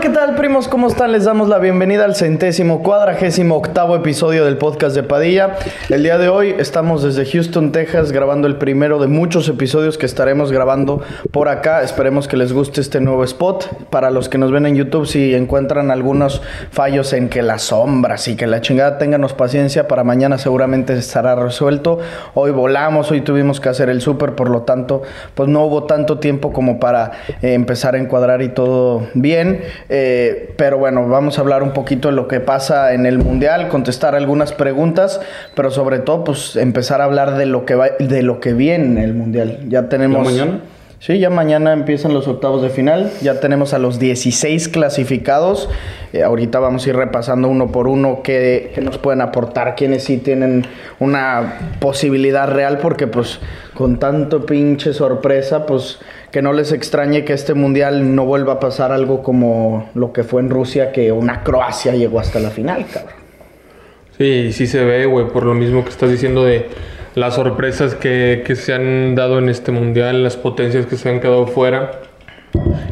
¿Qué tal, primos? ¿Cómo están? Les damos la bienvenida al centésimo cuadragésimo octavo episodio del podcast de Padilla. El día de hoy estamos desde Houston, Texas, grabando el primero de muchos episodios que estaremos grabando por acá. Esperemos que les guste este nuevo spot. Para los que nos ven en YouTube, si encuentran algunos fallos en que las sombras y que la chingada, ténganos paciencia. Para mañana seguramente estará resuelto. Hoy volamos, hoy tuvimos que hacer el súper, por lo tanto, pues no hubo tanto tiempo como para eh, empezar a encuadrar y todo bien. Eh, pero bueno, vamos a hablar un poquito de lo que pasa en el Mundial, contestar algunas preguntas, pero sobre todo, pues empezar a hablar de lo que, va, de lo que viene en el Mundial. Ya tenemos... mañana? Sí, ya mañana empiezan los octavos de final. Ya tenemos a los 16 clasificados. Eh, ahorita vamos a ir repasando uno por uno qué, qué, nos pueden aportar, quienes sí tienen una posibilidad real, porque pues con tanto pinche sorpresa, pues que no les extrañe que este mundial no vuelva a pasar algo como lo que fue en Rusia, que una Croacia llegó hasta la final, cabrón. Sí, sí se ve, güey, por lo mismo que estás diciendo de las sorpresas que, que, se han dado en este mundial, las potencias que se han quedado fuera.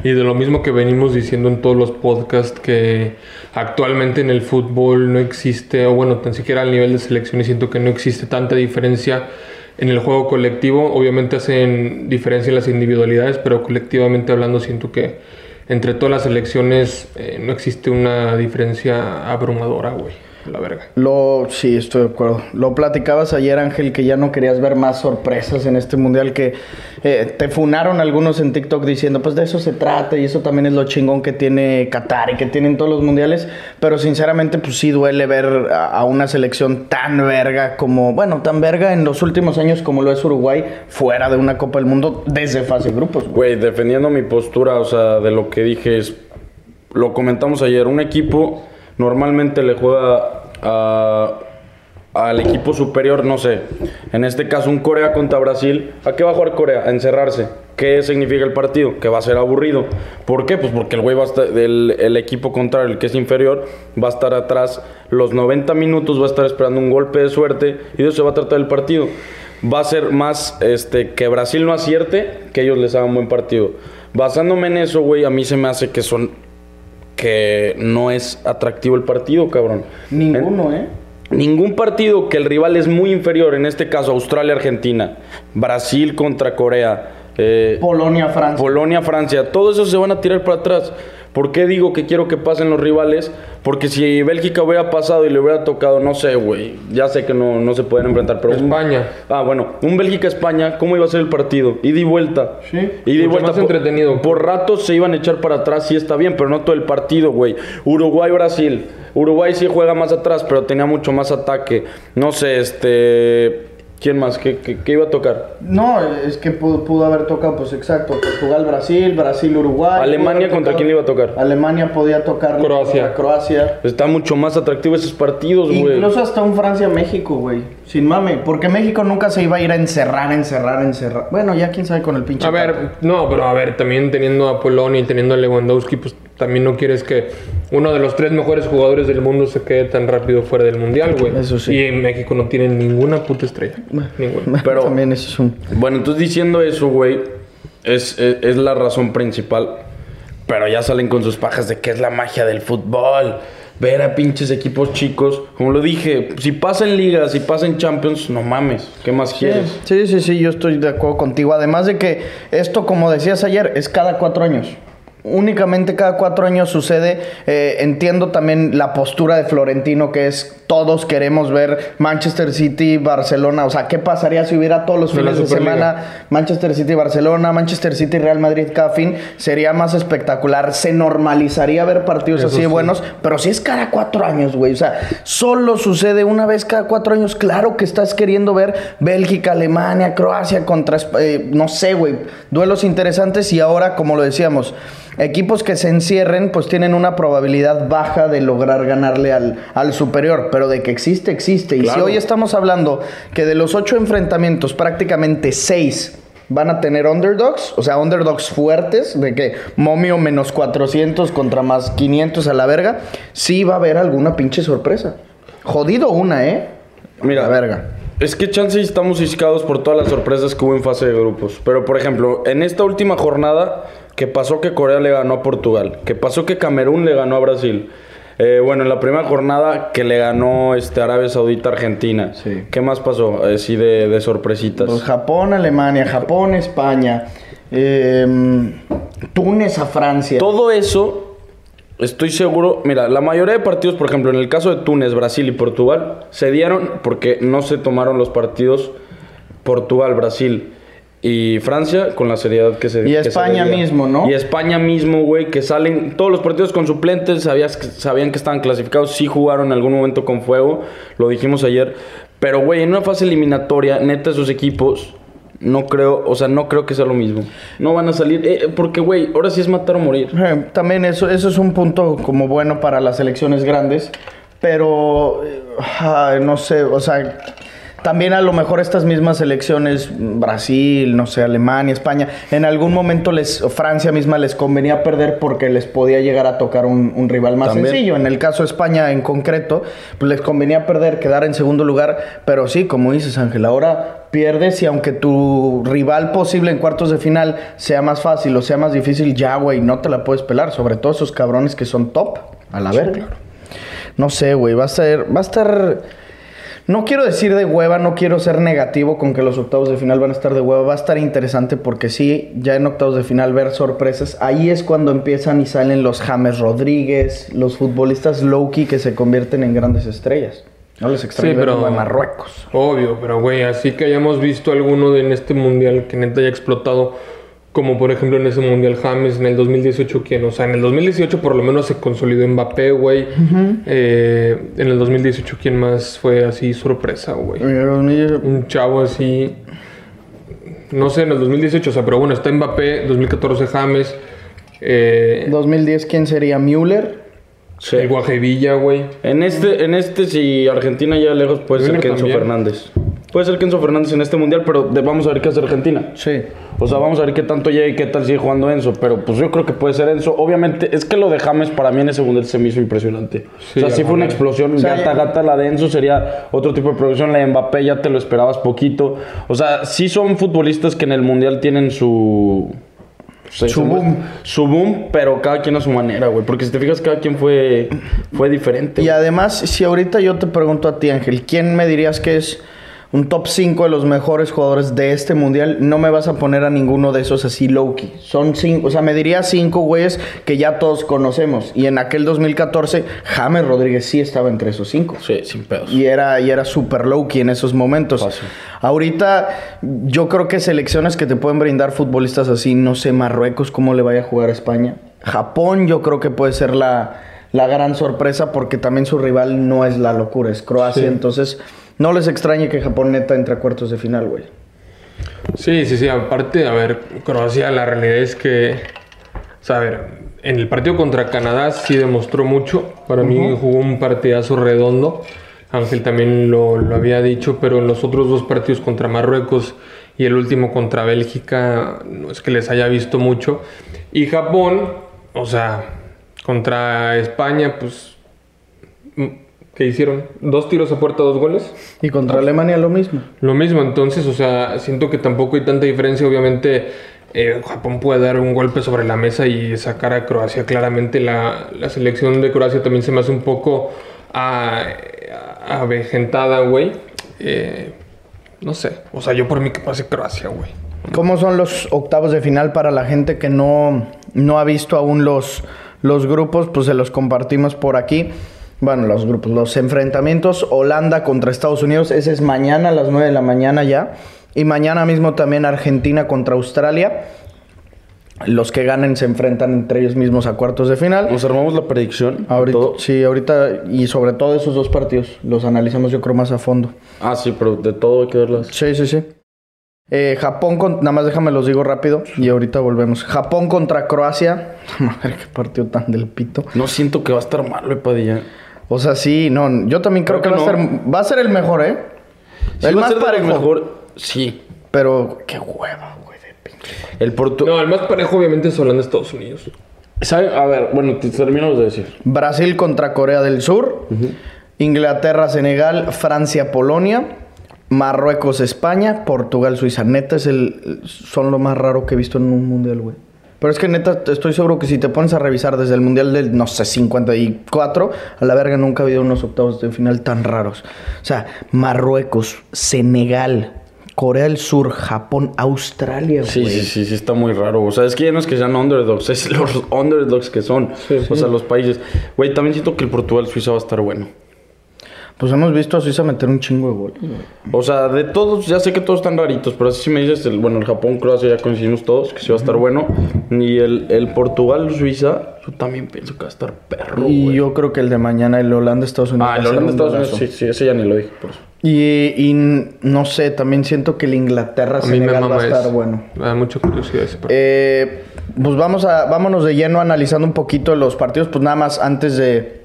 Y de lo mismo que venimos diciendo en todos los podcasts, que actualmente en el fútbol no existe, o bueno, tan siquiera al nivel de selección, y siento que no existe tanta diferencia en el juego colectivo. Obviamente hacen diferencia en las individualidades, pero colectivamente hablando siento que entre todas las selecciones eh, no existe una diferencia abrumadora, güey la verga. Lo, sí, estoy de acuerdo. Lo platicabas ayer, Ángel, que ya no querías ver más sorpresas en este mundial, que eh, te funaron algunos en TikTok diciendo, pues de eso se trata y eso también es lo chingón que tiene Qatar y que tienen todos los mundiales, pero sinceramente, pues sí duele ver a, a una selección tan verga como, bueno, tan verga en los últimos años como lo es Uruguay, fuera de una Copa del Mundo desde fase de grupos. Güey, defendiendo mi postura, o sea, de lo que dije es, lo comentamos ayer, un equipo normalmente le juega al equipo superior, no sé, en este caso un Corea contra Brasil, ¿a qué va a jugar Corea? A encerrarse. ¿Qué significa el partido? Que va a ser aburrido. ¿Por qué? Pues porque el güey va a estar, el, el, equipo contrario, el que es inferior, va a estar atrás los 90 minutos, va a estar esperando un golpe de suerte y de eso se va a tratar el partido. Va a ser más este, que Brasil no acierte, que ellos les hagan buen partido. Basándome en eso, güey, a mí se me hace que son que no es atractivo el partido, cabrón. Ninguno, ¿eh? Ningún partido que el rival es muy inferior, en este caso Australia-Argentina, Brasil contra Corea, eh, Polonia-Francia. Polonia-Francia, todos esos se van a tirar para atrás. ¿Por qué digo que quiero que pasen los rivales? Porque si Bélgica hubiera pasado y le hubiera tocado, no sé, güey, ya sé que no, no se pueden enfrentar, pero... España. Un, ah, bueno, un Bélgica-España, ¿cómo iba a ser el partido? Ida y vuelta. Sí. Ida y vuelta. Más entretenido. Por ratos se iban a echar para atrás, sí está bien, pero no todo el partido, güey. Uruguay-Brasil. Uruguay sí juega más atrás, pero tenía mucho más ataque. No sé, este... ¿Quién más? ¿Qué, qué, qué iba a tocar? No, es que pudo, pudo, haber tocado, pues exacto, Portugal, Brasil, Brasil, Uruguay. ¿Alemania contra quién le iba a tocar? Alemania podía tocar Croacia. Croacia. Está mucho más atractivo esos partidos, güey. Incluso hasta un Francia-México, güey. Sin mame. Porque México nunca se iba a ir a encerrar, encerrar, encerrar. Bueno, ya quién sabe con el pinche. A ver, no, pero a ver, también teniendo a Polonia y teniendo a Lewandowski, pues también no quieres que uno de los tres mejores jugadores del mundo se quede tan rápido fuera del mundial, güey. Eso sí. Y en México no tienen ninguna puta estrella. Ninguna. Pero también eso es un. Bueno, entonces diciendo eso, güey, es, es, es, la razón principal. Pero ya salen con sus pajas de que es la magia del fútbol. Ver a pinches equipos chicos. Como lo dije, si pasa en ligas, si pasa en Champions, no mames. ¿Qué más quieres? Sí, sí, sí, yo estoy de acuerdo contigo. Además de que esto, como decías ayer, es cada cuatro años únicamente cada cuatro años sucede. Eh, entiendo también la postura de Florentino, que es todos queremos ver Manchester City, Barcelona. O sea, ¿qué pasaría si hubiera todos los fines de semana Manchester City, Barcelona, Manchester City, Real Madrid cada fin? Sería más espectacular. Se normalizaría ver partidos Eso así de sí. buenos, pero si es cada cuatro años, güey. O sea, solo sucede una vez cada cuatro años. Claro que estás queriendo ver Bélgica, Alemania, Croacia contra, eh, no sé, güey, duelos interesantes y ahora, como lo decíamos, equipos que se encierren pues tienen una probabilidad baja de lograr ganarle al, al superior, pero de que existe, existe. Y Claro. si hoy estamos hablando que de los ocho enfrentamientos, prácticamente seis van a tener underdogs, o sea, underdogs fuertes, de que momio menos 400 contra más 500 a la verga, sí va a haber alguna pinche sorpresa. Jodido una, ¿eh? Mira, La verga. Es que chance estamos ciscados por todas las sorpresas que hubo en fase de grupos. Pero, por ejemplo, en esta última jornada, que pasó que Corea le ganó a Portugal, que pasó que Camerún le ganó a Brasil. Eh, bueno, en la primera jornada que le ganó este Arabia Saudita a Argentina. Sí. ¿Qué más pasó? Así de, de sorpresitas. Pues Japón, Alemania, Japón, España, em, Túnez a Francia. Todo eso, estoy seguro. Mira, la mayoría de partidos, por ejemplo, en el caso de Túnez, Brasil y Portugal, se dieron porque no se tomaron los partidos Portugal, Brasil y Francia con la seriedad que se Y que se España debía. mismo, ¿no? Y España mismo, güey, que salen todos los partidos con suplentes, sabías sabían que estaban clasificados, sí jugaron en algún momento con fuego, lo dijimos ayer. Pero, güey, en una fase eliminatoria, neta, esos equipos. No creo, o sea, no creo que sea lo mismo. No van a salir, eh, porque, güey, ahora sí es matar o morir. Eh, También eso, eso es un punto como bueno para las elecciones grandes, pero eh, ay, no sé, o sea, también a lo mejor estas mismas elecciones, Brasil, no sé, Alemania, España, en algún momento les, Francia misma les convenía perder porque les podía llegar a tocar un, un rival más También. sencillo. En el caso de España en concreto, pues les convenía perder, quedar en segundo lugar, pero sí, como dices Ángel, ahora pierdes y aunque tu rival posible en cuartos de final sea más fácil o sea más difícil, ya, güey, no te la puedes pelar, sobre todo esos cabrones que son top, a la verga. No sé, güey, va a ser, va a estar... No quiero decir de hueva, no quiero ser negativo con que los octavos de final van a estar de hueva. Va a estar interesante porque sí, ya en octavos de final ver sorpresas. Ahí es cuando empiezan y salen los James Rodríguez, los futbolistas low-key que se convierten en grandes estrellas. No les extraño Sí, pero- en Marruecos. Obvio, pero güey, así que hayamos visto alguno de en este mundial que neta haya explotado, como por ejemplo en ese mundial James en el 2018, ¿quién? O sea, en el 2018 por lo menos se consolidó Mbappé, güey. Eh, en el 2018, ¿quién más fue así sorpresa, güey? Un chavo así. No sé, en el 2018, o sea, pero bueno, está Mbappé, 2014 James, eh, 2010, ¿quién sería? ¿Müller? Sí. el Guajevilla, güey. En este, en este, si Argentina llega lejos, puede ser Kenzo también. Fernández. Puede ser Kenzo Fernández en este mundial, pero de- vamos a ver qué hace Argentina. Sí. O sea, vamos a ver qué tanto llega y qué tal sigue jugando Enzo. Pero pues yo creo que puede ser Enzo. Obviamente, es que lo de James para mí en ese mundial se me hizo impresionante. Sí, o sea, sí fue una explosión. O sea, gata, ya- gata, la de Enzo sería otro tipo de producción. La de Mbappé ya te lo esperabas poquito. O sea, sí son futbolistas que en el mundial tienen su. sí, Su boom. Su boom, pero cada quien a su manera, güey. Porque si te fijas, cada quien fue, fue diferente. Y además, si ahorita yo te pregunto a ti, Ángel, ¿quién me dirías que es un top 5 de los mejores jugadores de este mundial? No me vas a poner a ninguno de esos así low-key. Son cinco, o sea, me dirías cinco güeyes que ya todos conocemos. Y en aquel 2014, James Rodríguez sí estaba entre esos cinco. Sí, sin pedos. Y era, y era super low-key en esos momentos. Fácil. Ahorita, yo creo que selecciones que te pueden brindar futbolistas así, no sé, Marruecos, cómo le vaya a jugar a España. Japón, yo creo que puede ser la, la gran sorpresa porque también su rival no es la locura, es Croacia. Sí. Entonces, no les extrañe que Japón neta entre a cuartos de final, güey. Sí, sí, sí. Aparte, a ver, Croacia, la realidad es que, o sea, a ver, en el partido contra Canadá sí demostró mucho. Para mí jugó un partidazo redondo. Ángel también lo, lo había dicho, pero en los otros dos partidos contra Marruecos y el último contra Bélgica, no es que les haya visto mucho. Y Japón, o sea, contra España, pues, ¿qué hicieron? Dos tiros a puerta, dos goles. Y contra Alemania lo mismo. Lo mismo, entonces, o sea, siento que tampoco hay tanta diferencia. Obviamente, eh, Japón puede dar un golpe sobre la mesa y sacar a Croacia. Claramente, la, la selección de Croacia también se me hace un poco ah, avejentada, güey. Eh, no sé, o sea, yo por mí que pase Croacia, güey. ¿Cómo son los octavos de final para la gente que no, no ha visto aún los, los grupos? Pues se los compartimos por aquí. Bueno, los grupos, los enfrentamientos. Holanda contra Estados Unidos. Ese es mañana a las 9 de la mañana ya. Y mañana mismo también Argentina contra Australia. Los que ganen se enfrentan entre ellos mismos a cuartos de final. Nos armamos la predicción. Ahorita, todo. sí, ahorita y sobre todo esos dos partidos los analizamos yo creo más a fondo. Ah, sí, pero de todo hay que verlas. Sí, sí, sí. Eh, Japón, con... nada más déjame los digo rápido y ahorita volvemos. Japón contra Croacia. Madre, qué partido tan del pito. No siento que va a estar malo, eh, Padilla. O sea, sí, no, yo también creo, Creo que, que va, a ser, va a ser el mejor, ¿eh? Sí el va a más ser parejo. mejor. Sí. Pero qué hueva, güey, de pinche. El Porto. No, el más parejo, obviamente, es Holanda-Estados Unidos. ¿Sabe? A ver, bueno, te termino de decir. Brasil contra Corea del Sur. Inglaterra, Senegal, Francia, Polonia, Marruecos, España, Portugal, Suiza. Neta es el, son lo más raro que he visto en un mundial, güey. Pero es que neta, estoy seguro que si te pones a revisar desde el mundial del, no sé, 54, a la verga nunca ha habido unos octavos de final tan raros. O sea, Marruecos, Senegal, Corea del Sur, Japón, Australia, güey. Sí, sí, sí, sí, está muy raro. O sea, es que ya no es que sean underdogs, es los underdogs que son. O sea, los países. Güey, también siento que el Portugal-Suiza va a estar bueno. Pues hemos visto a Suiza meter un chingo de goles. O sea, de todos, ya sé que todos están raritos, pero así si me dices, el, bueno, el Japón, Croacia ya coincidimos todos, que sí va a estar bueno. Y el, el Portugal, Suiza, yo también pienso que va a estar perro, Y güey. yo creo que el de mañana, el Holanda, Estados Unidos. Ah, el Holanda, Estados Unidos, sí, sí, ese ya ni lo dije, por eso. Y, y no sé, también siento que el Inglaterra, Senegal va a estar eso. bueno. Me da mucha curiosidad ese partido. Eh, pues vamos a, vámonos de lleno analizando un poquito los partidos. Pues nada más antes de,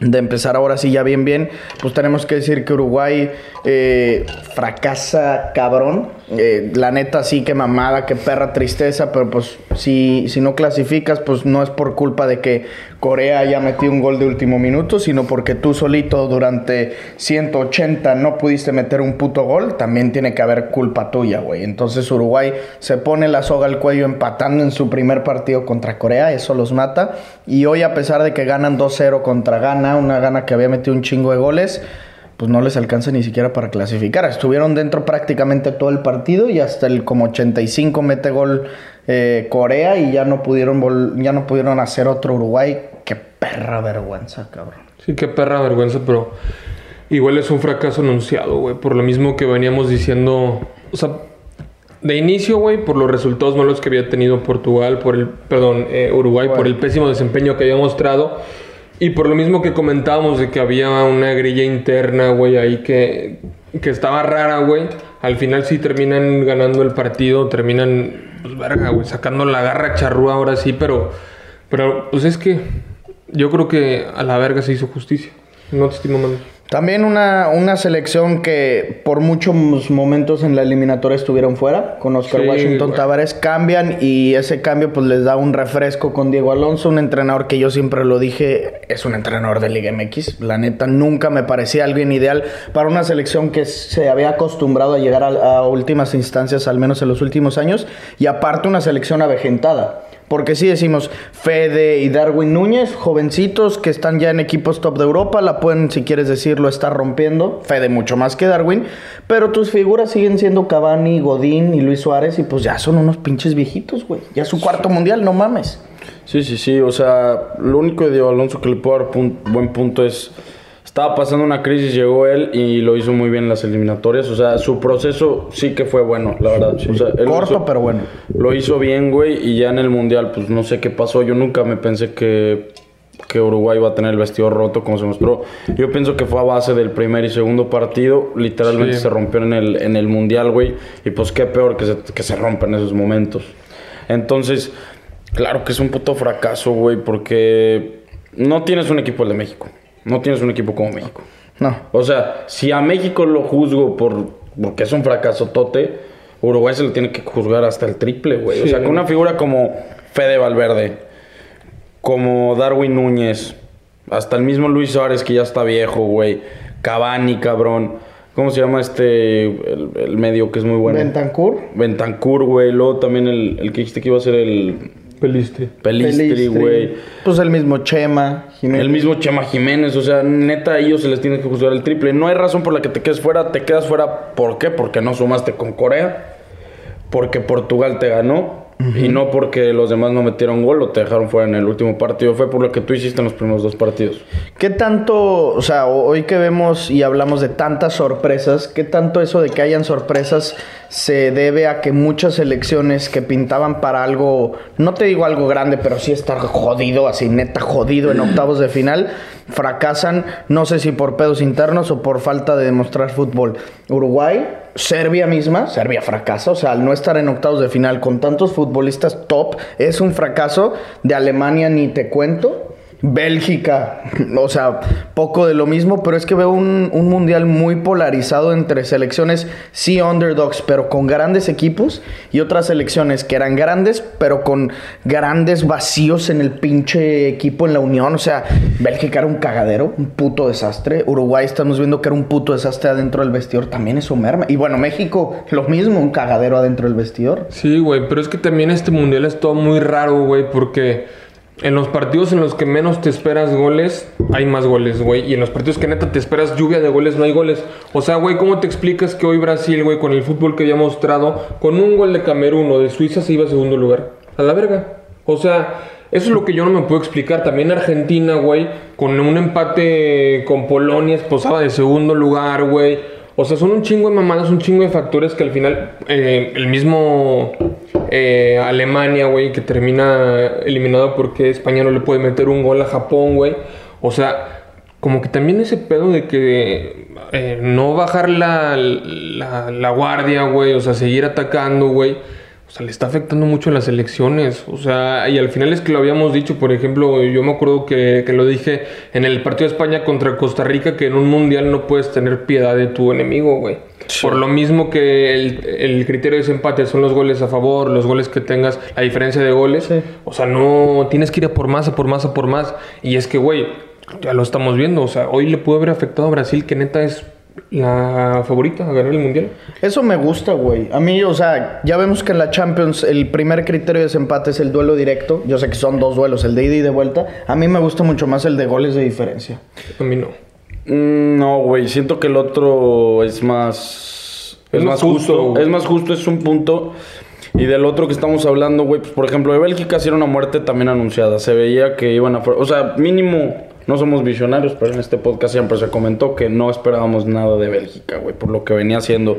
de empezar ahora sí ya bien bien, pues tenemos que decir que Uruguay eh, fracasa cabrón. Eh, la neta sí que mamada, que perra tristeza, pero pues si, si no clasificas, pues no es por culpa de que Corea haya metido un gol de último minuto, sino porque tú solito durante 180 no pudiste meter un puto gol, también tiene que haber culpa tuya, güey. Entonces Uruguay se pone la soga al cuello empatando en su primer partido contra Corea, eso los mata. Y hoy a pesar de que ganan 2-0 contra Ghana, una Ghana que había metido un chingo de goles, pues no les alcanza ni siquiera para clasificar. Estuvieron dentro prácticamente todo el partido y hasta el como 85 mete gol eh, Corea y ya no pudieron ya no pudieron hacer otro Uruguay. Perra vergüenza, cabrón. Sí, qué perra vergüenza, pero igual es un fracaso anunciado, güey. Por lo mismo que veníamos diciendo, o sea, de inicio, güey, por los resultados malos que había tenido Portugal, por el, perdón, eh, Uruguay, por el pésimo desempeño que había mostrado. Y por lo mismo que comentábamos de que había una grilla interna, güey, ahí que, que estaba rara, güey. Al final sí terminan ganando el partido, terminan, pues verga, güey, sacando la garra charrúa ahora sí, pero, pero pues es que yo creo que a la verga se hizo justicia. No te estimo, mano. También una, una selección que por muchos momentos en la eliminatoria estuvieron fuera, con Oscar Sí, Washington güey. Tavares, cambian y ese cambio pues les da un refresco con Diego Alonso, un entrenador que yo siempre lo dije, es un entrenador de Liga MX. La neta, nunca me parecía alguien ideal para una selección que se había acostumbrado a llegar a, a últimas instancias, al menos en los últimos años, y aparte una selección avejentada. Porque sí decimos Fede y Darwin Núñez, jovencitos que están ya en equipos top de Europa, la pueden, si quieres decirlo, estar rompiendo. Fede mucho más que Darwin, pero tus figuras siguen siendo Cavani, Godín y Luis Suárez y pues ya son unos pinches viejitos, güey. Ya su cuarto mundial, no mames. Sí, sí, sí. O sea, lo único de Alonso que le puedo dar buen punto es. Estaba pasando una crisis, llegó él y lo hizo muy bien en las eliminatorias. O sea, su proceso sí que fue bueno, la verdad. O sea, Corto, hizo- pero bueno. Lo hizo bien, güey, y ya en el Mundial, pues no sé qué pasó. Yo nunca me pensé que, que Uruguay iba a tener el vestido roto como se mostró. Yo pienso que fue a base del primer y segundo partido. Literalmente Sí. se rompió en el, en el Mundial, güey. Y pues qué peor que se, que se rompa en esos momentos. Entonces, claro que es un puto fracaso, güey, porque no tienes un equipo el de México. No tienes un equipo como México. No. O sea, si a México lo juzgo por porque es un fracaso tote, Uruguay se lo tiene que juzgar hasta el triple, güey. O sea, con una figura como Fede Valverde, como Darwin Núñez, hasta el mismo Luis Suárez que ya está viejo, güey. Cavani, cabrón. ¿Cómo se llama este el, el medio que es muy bueno? Bentancur. Bentancur, güey. Luego también el, el que dijiste que iba a ser el Pelistri. Pelistri, güey. Pues el mismo Chema. Jiménez. El mismo Chema Jiménez, o sea, neta, a ellos se les tiene que juzgar el triple. No hay razón por la que te quedes fuera. Te quedas fuera, ¿por qué? Porque no sumaste con Corea. Porque Portugal te ganó. Y no porque los demás no metieron gol o te dejaron fuera en el último partido. Fue por lo que tú hiciste en los primeros dos partidos. ¿Qué tanto, o sea, ho- hoy que vemos y hablamos de tantas sorpresas, qué tanto eso de que hayan sorpresas se debe a que muchas selecciones que pintaban para algo, no te digo algo grande, pero sí estar jodido, así neta jodido en octavos de final, fracasan, no sé si por pedos internos o por falta de demostrar fútbol. Uruguay, Serbia misma, Serbia fracasa, o sea, al no estar en octavos de final con tantos futbolistas top, es un fracaso. De Alemania ni te cuento. Bélgica, o sea, poco de lo mismo, pero es que veo un, un, mundial muy polarizado entre selecciones, sí, underdogs, pero con grandes equipos, y otras selecciones que eran grandes, pero con grandes vacíos en el pinche equipo en la unión. O sea, Bélgica era un cagadero, un puto desastre. Uruguay estamos viendo que era un puto desastre adentro del vestidor, también eso merma. Y bueno, México, lo mismo, un cagadero adentro del vestidor. Sí, güey, pero es que también este mundial es todo muy raro, güey, porque en los partidos en los que menos te esperas goles, hay más goles, güey. Y en los partidos que neta te esperas lluvia de goles, no hay goles. O sea, güey, ¿cómo te explicas que hoy Brasil, güey, con el fútbol que había mostrado, con un gol de Camerún o de Suiza se iba a segundo lugar? A la verga. O sea, eso es lo que yo no me puedo explicar. También Argentina, güey, con un empate con Polonia, posaba de segundo lugar, güey. O sea, son un chingo de mamadas, un chingo de factores que al final eh, el mismo eh, Alemania, güey, que termina eliminado porque España no le puede meter un gol a Japón, güey. O sea, como que también ese pedo de que eh, no bajar la, la, la guardia, güey, o sea, seguir atacando, güey o sea, le está afectando mucho en las elecciones. O sea, y al final es que lo habíamos dicho, por ejemplo, yo me acuerdo que, que, lo dije en el partido de España contra Costa Rica, que en un mundial no puedes tener piedad de tu enemigo, güey. Sí. Por lo mismo que el, el, criterio de desempate son los goles a favor, los goles que tengas, la diferencia de goles. Sí. O sea, no tienes que ir a por más, a por más, a por más. Y es que, güey, ya lo estamos viendo. O sea, hoy le pudo haber afectado a Brasil, que neta es la favorita a ganar el mundial. Eso me gusta, güey. A mí, o sea, ya vemos que en la Champions el primer criterio de desempate es el duelo directo. Yo sé que son dos duelos, el de ida y de vuelta. A mí me gusta mucho más el de goles de diferencia. A mí no. Mm, no, güey. Siento que el otro es más. Es, es más justo. justo es más justo, es un punto. Y del otro que estamos hablando, güey, pues por ejemplo, de Bélgica sí era una muerte también anunciada. Se veía que iban a. O sea, mínimo no somos visionarios, pero en este podcast siempre se comentó que no esperábamos nada de Bélgica, güey, por lo que venía haciendo.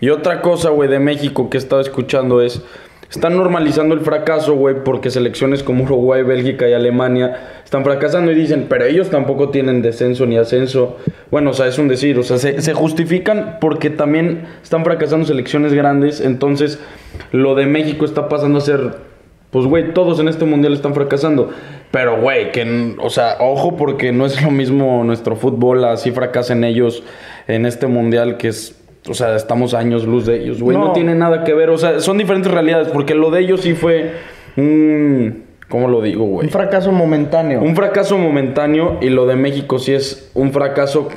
Y otra cosa, güey, de México que he estado escuchando es... Están normalizando el fracaso, güey, porque selecciones como Uruguay, Bélgica y Alemania están fracasando y dicen, pero ellos tampoco tienen descenso ni ascenso. Bueno, o sea, es un decir, o sea, se, se justifican porque también están fracasando selecciones grandes. Entonces, lo de México está pasando a ser pues, güey, todos en este mundial están fracasando. Pero, güey, que, o sea, ojo porque no es lo mismo nuestro fútbol, así fracasen ellos en este mundial que es... O sea, estamos años luz de ellos, güey. No. no tiene nada que ver. O sea, son diferentes realidades. Porque lo de ellos sí fue un... ¿Cómo lo digo, güey? Un fracaso momentáneo. Un fracaso momentáneo. Y lo de México sí es un fracaso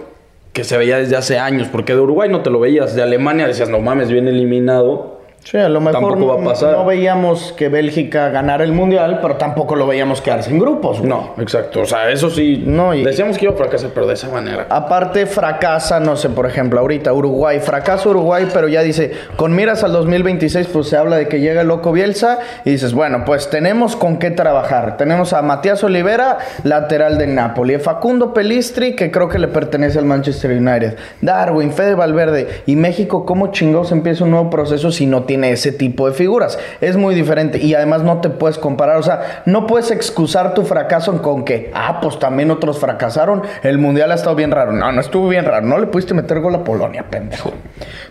que se veía desde hace años. Porque de Uruguay no te lo veías. De Alemania decías, no mames, viene eliminado. Sí, a lo mejor tampoco va a pasar. no veíamos que Bélgica ganara el mundial, pero tampoco lo veíamos quedarse en grupos. Güey. No, exacto. O sea, eso sí. No, y, decíamos que iba a fracasar, pero de esa manera. Aparte, fracasa, no sé, por ejemplo, ahorita Uruguay. Fracasa Uruguay, pero ya dice, con miras al 2026, pues se habla de que llega el loco Bielsa y dices, bueno, pues tenemos con qué trabajar. Tenemos a Matías Olivera, lateral de Napoli, a Facundo Pelistri, que creo que le pertenece al Manchester United, Darwin, Fede Valverde y México. ¿Cómo chingados empieza un nuevo proceso si no tiene ese tipo de figuras. Es muy diferente y además no te puedes comparar, o sea, no puedes excusar tu fracaso con que, ah, pues también otros fracasaron, el mundial ha estado bien raro. No, no estuvo bien raro, no le pudiste meter gol a Polonia, pendejo.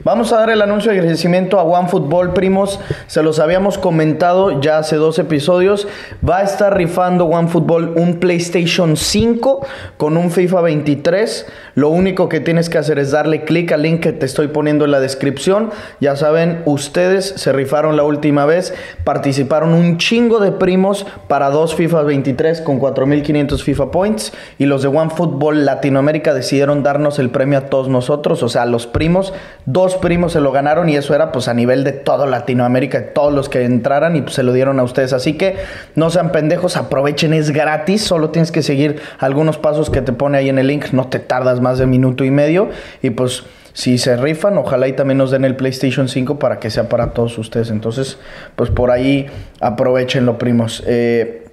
Vamos a dar el anuncio de agradecimiento a OneFootball, primos, se los habíamos comentado ya hace dos episodios, va a estar rifando OneFootball un PlayStation 5 con un FIFA 23. Lo único que tienes que hacer es darle clic al link que te estoy poniendo en la descripción. Ya saben, ustedes se rifaron la última vez, participaron un chingo de primos para dos FIFA 23 con 4500 FIFA Points. Y los de OneFootball Latinoamérica decidieron darnos el premio a todos nosotros, o sea, los primos, dos primos se lo ganaron y eso era pues a nivel de todo Latinoamérica, todos los que entraran y pues se lo dieron a ustedes, así que no sean pendejos, aprovechen, es gratis, solo tienes que seguir algunos pasos que te pone ahí en el link, no te tardas más de minuto y medio y pues si se rifan, ojalá y también nos den el PlayStation 5 para que sea para todos ustedes. Entonces, pues por ahí aprovechenlo, primos. Eh,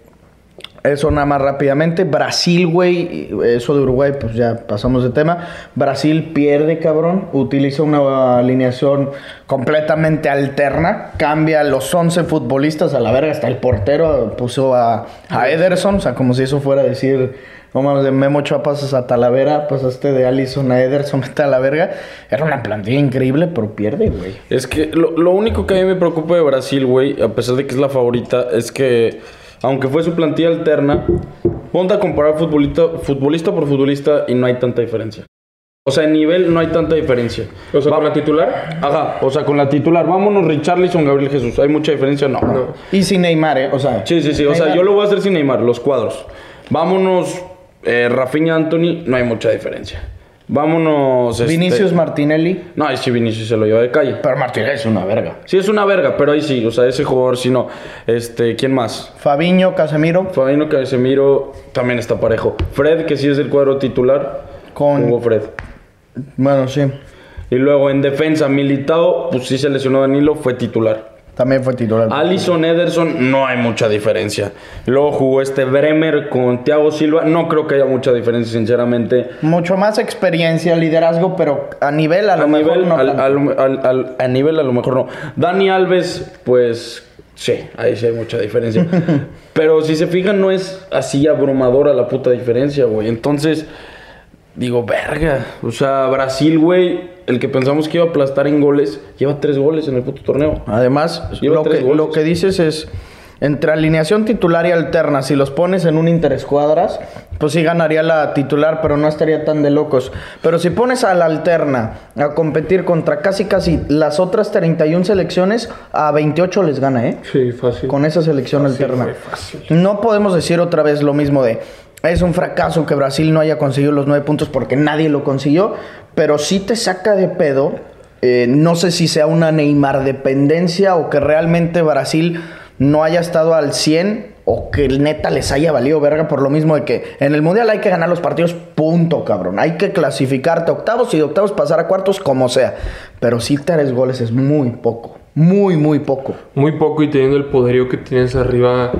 eso nada más rápidamente. Brasil, güey, eso de Uruguay, pues ya pasamos de tema. Brasil pierde, cabrón. Utiliza una alineación completamente alterna. Cambia los 11 futbolistas a la verga. Hasta el portero puso a, a Ederson. O sea, como si eso fuera a decir no mames, de Memo pasas a Talavera, pasaste de Allison a Ederson, vete a la verga. Era una plantilla increíble, pero pierde, güey. Es que lo, lo, único que a mí me preocupa de Brasil, güey, a pesar de que es la favorita, es que aunque fue su plantilla alterna, ponte a comparar futbolista, futbolista por futbolista y no hay tanta diferencia. O sea, en nivel no hay tanta diferencia. O sea, Va- con la titular. Ajá, o sea, con la titular, vámonos Richarlison, Gabriel Jesús. ¿Hay mucha diferencia? No. No. Y sin Neymar, ¿eh? O sea. Sí, sí, sí. O sea, yo lo voy a hacer sin Neymar, los cuadros. Vámonos, eh, Rafinha Anthony, no hay mucha diferencia. Vámonos. este- Vinicius Martinelli. No, ahí sí Vinicius se lo lleva de calle. Pero Martinelli es una verga. Sí, es una verga, pero ahí sí, o sea, ese jugador sí no. Este, ¿quién más? Fabiño, Casemiro. Fabino Casemiro también está parejo. Fred, que sí es el cuadro titular. Con- Jugó Fred. Bueno, sí. Y luego en defensa, Militao, pues sí se lesionó Danilo, fue titular. También fue titular. Alison Ederson, no hay mucha diferencia. Luego jugó este Bremer con Thiago Silva, no creo que haya mucha diferencia, sinceramente. Mucho más experiencia, liderazgo, pero a nivel a lo A mejor nivel, no al- al- a nivel a lo mejor no. Dani Alves, pues sí, ahí sí hay mucha diferencia. Pero si se fijan, no es así abrumadora la puta diferencia, güey. Entonces, digo, verga. O sea, Brasil, güey, el que pensamos que iba a aplastar en goles, lleva tres goles en el puto torneo. Además, Lleva lo que, lo que dices es, entre alineación titular y alterna, si los pones en un interescuadras, pues sí ganaría la titular, pero no estaría tan de locos. Pero si pones a la alterna a competir contra casi casi las otras 31 selecciones, a 28 les gana, ¿eh? Sí, fácil. Con esa selección alterna. güey, fácil. No podemos decir otra vez lo mismo de es un fracaso que Brasil no haya conseguido los nueve puntos porque nadie lo consiguió, pero sí te saca de pedo. eh, no sé si sea una Neymar dependencia o que realmente Brasil no haya estado al 100 o que neta les haya valido verga por lo mismo de que en el mundial hay que ganar los partidos, punto, cabrón. Hay que clasificarte a octavos y de octavos pasar a cuartos como sea. Pero sí tres goles es muy poco, muy, muy poco. Muy poco y teniendo el poderío que tienes arriba.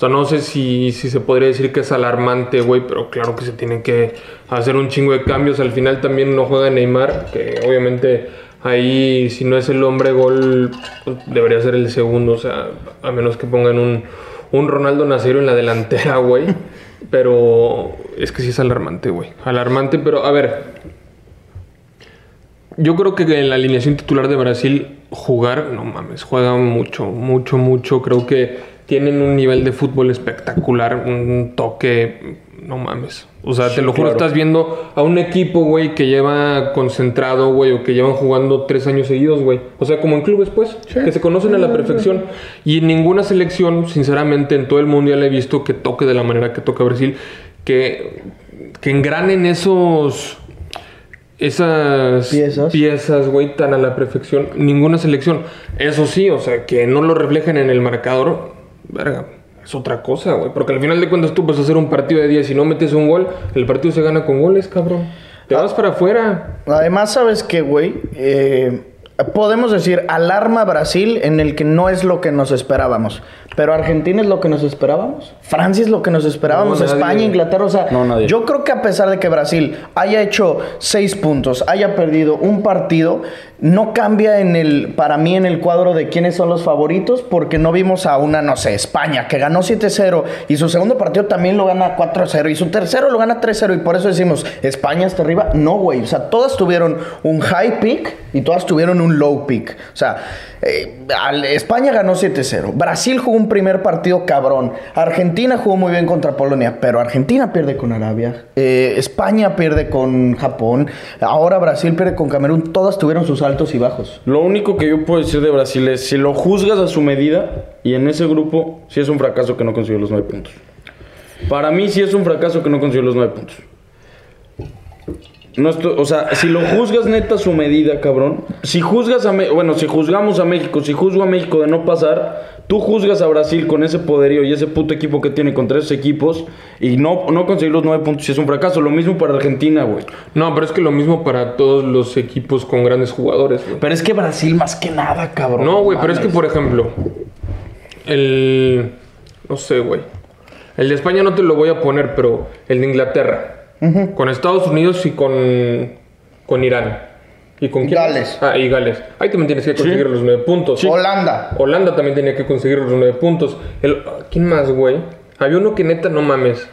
O sea, no sé si, si se podría decir que es alarmante, güey, pero claro que se tienen que hacer un chingo de cambios. Al final también no juega Neymar, que obviamente ahí, si no es el hombre gol, pues, debería ser el segundo. O sea, a menos que pongan un, un Ronaldo Nazario en la delantera, güey. Pero es que sí es alarmante, güey. Alarmante, pero a ver, yo creo que en la alineación titular de Brasil jugar, no mames, juegan mucho, mucho, mucho. Creo que tienen un nivel de fútbol espectacular, un toque, no mames. O sea, te lo juro, claro. estás viendo a un equipo, güey, que lleva concentrado, güey, o que llevan jugando tres años seguidos, güey. O sea, como en clubes, pues, que se conocen a la perfección. Y en ninguna selección, sinceramente, en todo el mundial he visto que toque de la manera que toca Brasil, que, que engranen esos esas Piezas. piezas, güey, tan a la perfección. Ninguna selección. Eso sí, o sea, que no lo reflejen en el marcador, verga, es otra cosa, güey. Porque al final de cuentas tú vas a hacer un partido de 10 y no metes un gol, el partido se gana con goles, cabrón. Te vas para afuera. Además, ¿sabes qué, güey? Eh, podemos decir alarma Brasil en el que no es lo que nos esperábamos. Pero Argentina es lo que nos esperábamos. Francia es lo que nos esperábamos. No, nadie. España, Inglaterra. O sea, No, yo creo que a pesar de que Brasil haya hecho seis puntos, haya perdido un partido, no cambia en el, para mí en el cuadro de quiénes son los favoritos, porque no vimos a una, no sé, España, que ganó 7-0 y su segundo partido también lo gana 4-0 y su tercero lo gana 3-0 y por eso decimos, España está arriba. No, güey. O sea, todas tuvieron un high peak y todas tuvieron un low peak. O sea, eh, España ganó 7-0. Brasil jugó un primer partido cabrón. Argentina jugó muy bien contra Polonia, pero Argentina pierde con Arabia. Eh, España pierde con Japón. Ahora Brasil pierde con Camerún. Todas tuvieron sus altos y bajos. Lo único que yo puedo decir de Brasil es, si lo juzgas a su medida, y en ese grupo, sí es un fracaso que no consiguió los nueve puntos. Para mí sí es un fracaso que no consiguió los nueve puntos. No estoy- o sea, si lo juzgas neta su medida, cabrón. Si juzgas a Me- bueno, si juzgamos a México, si juzgo a México de no pasar, tú juzgas a Brasil con ese poderío y ese puto equipo que tiene contra esos equipos y no, no conseguir los nueve puntos, sí es un fracaso. Lo mismo para Argentina, güey. No, pero es que lo mismo para todos los equipos con grandes jugadores, güey. Pero es que Brasil más que nada, cabrón. No, güey, pero es que, por ejemplo, el. No sé, güey. El de España no te lo voy a poner, pero el de Inglaterra. Con Estados Unidos y con. Con Irán. ¿Y con quién? Gales. Ah, y Gales. Ahí también tienes que conseguir los nueve puntos. Holanda. Holanda también tenía que conseguir los nueve puntos. El- ¿Quién más, güey? Había uno que neta no mames.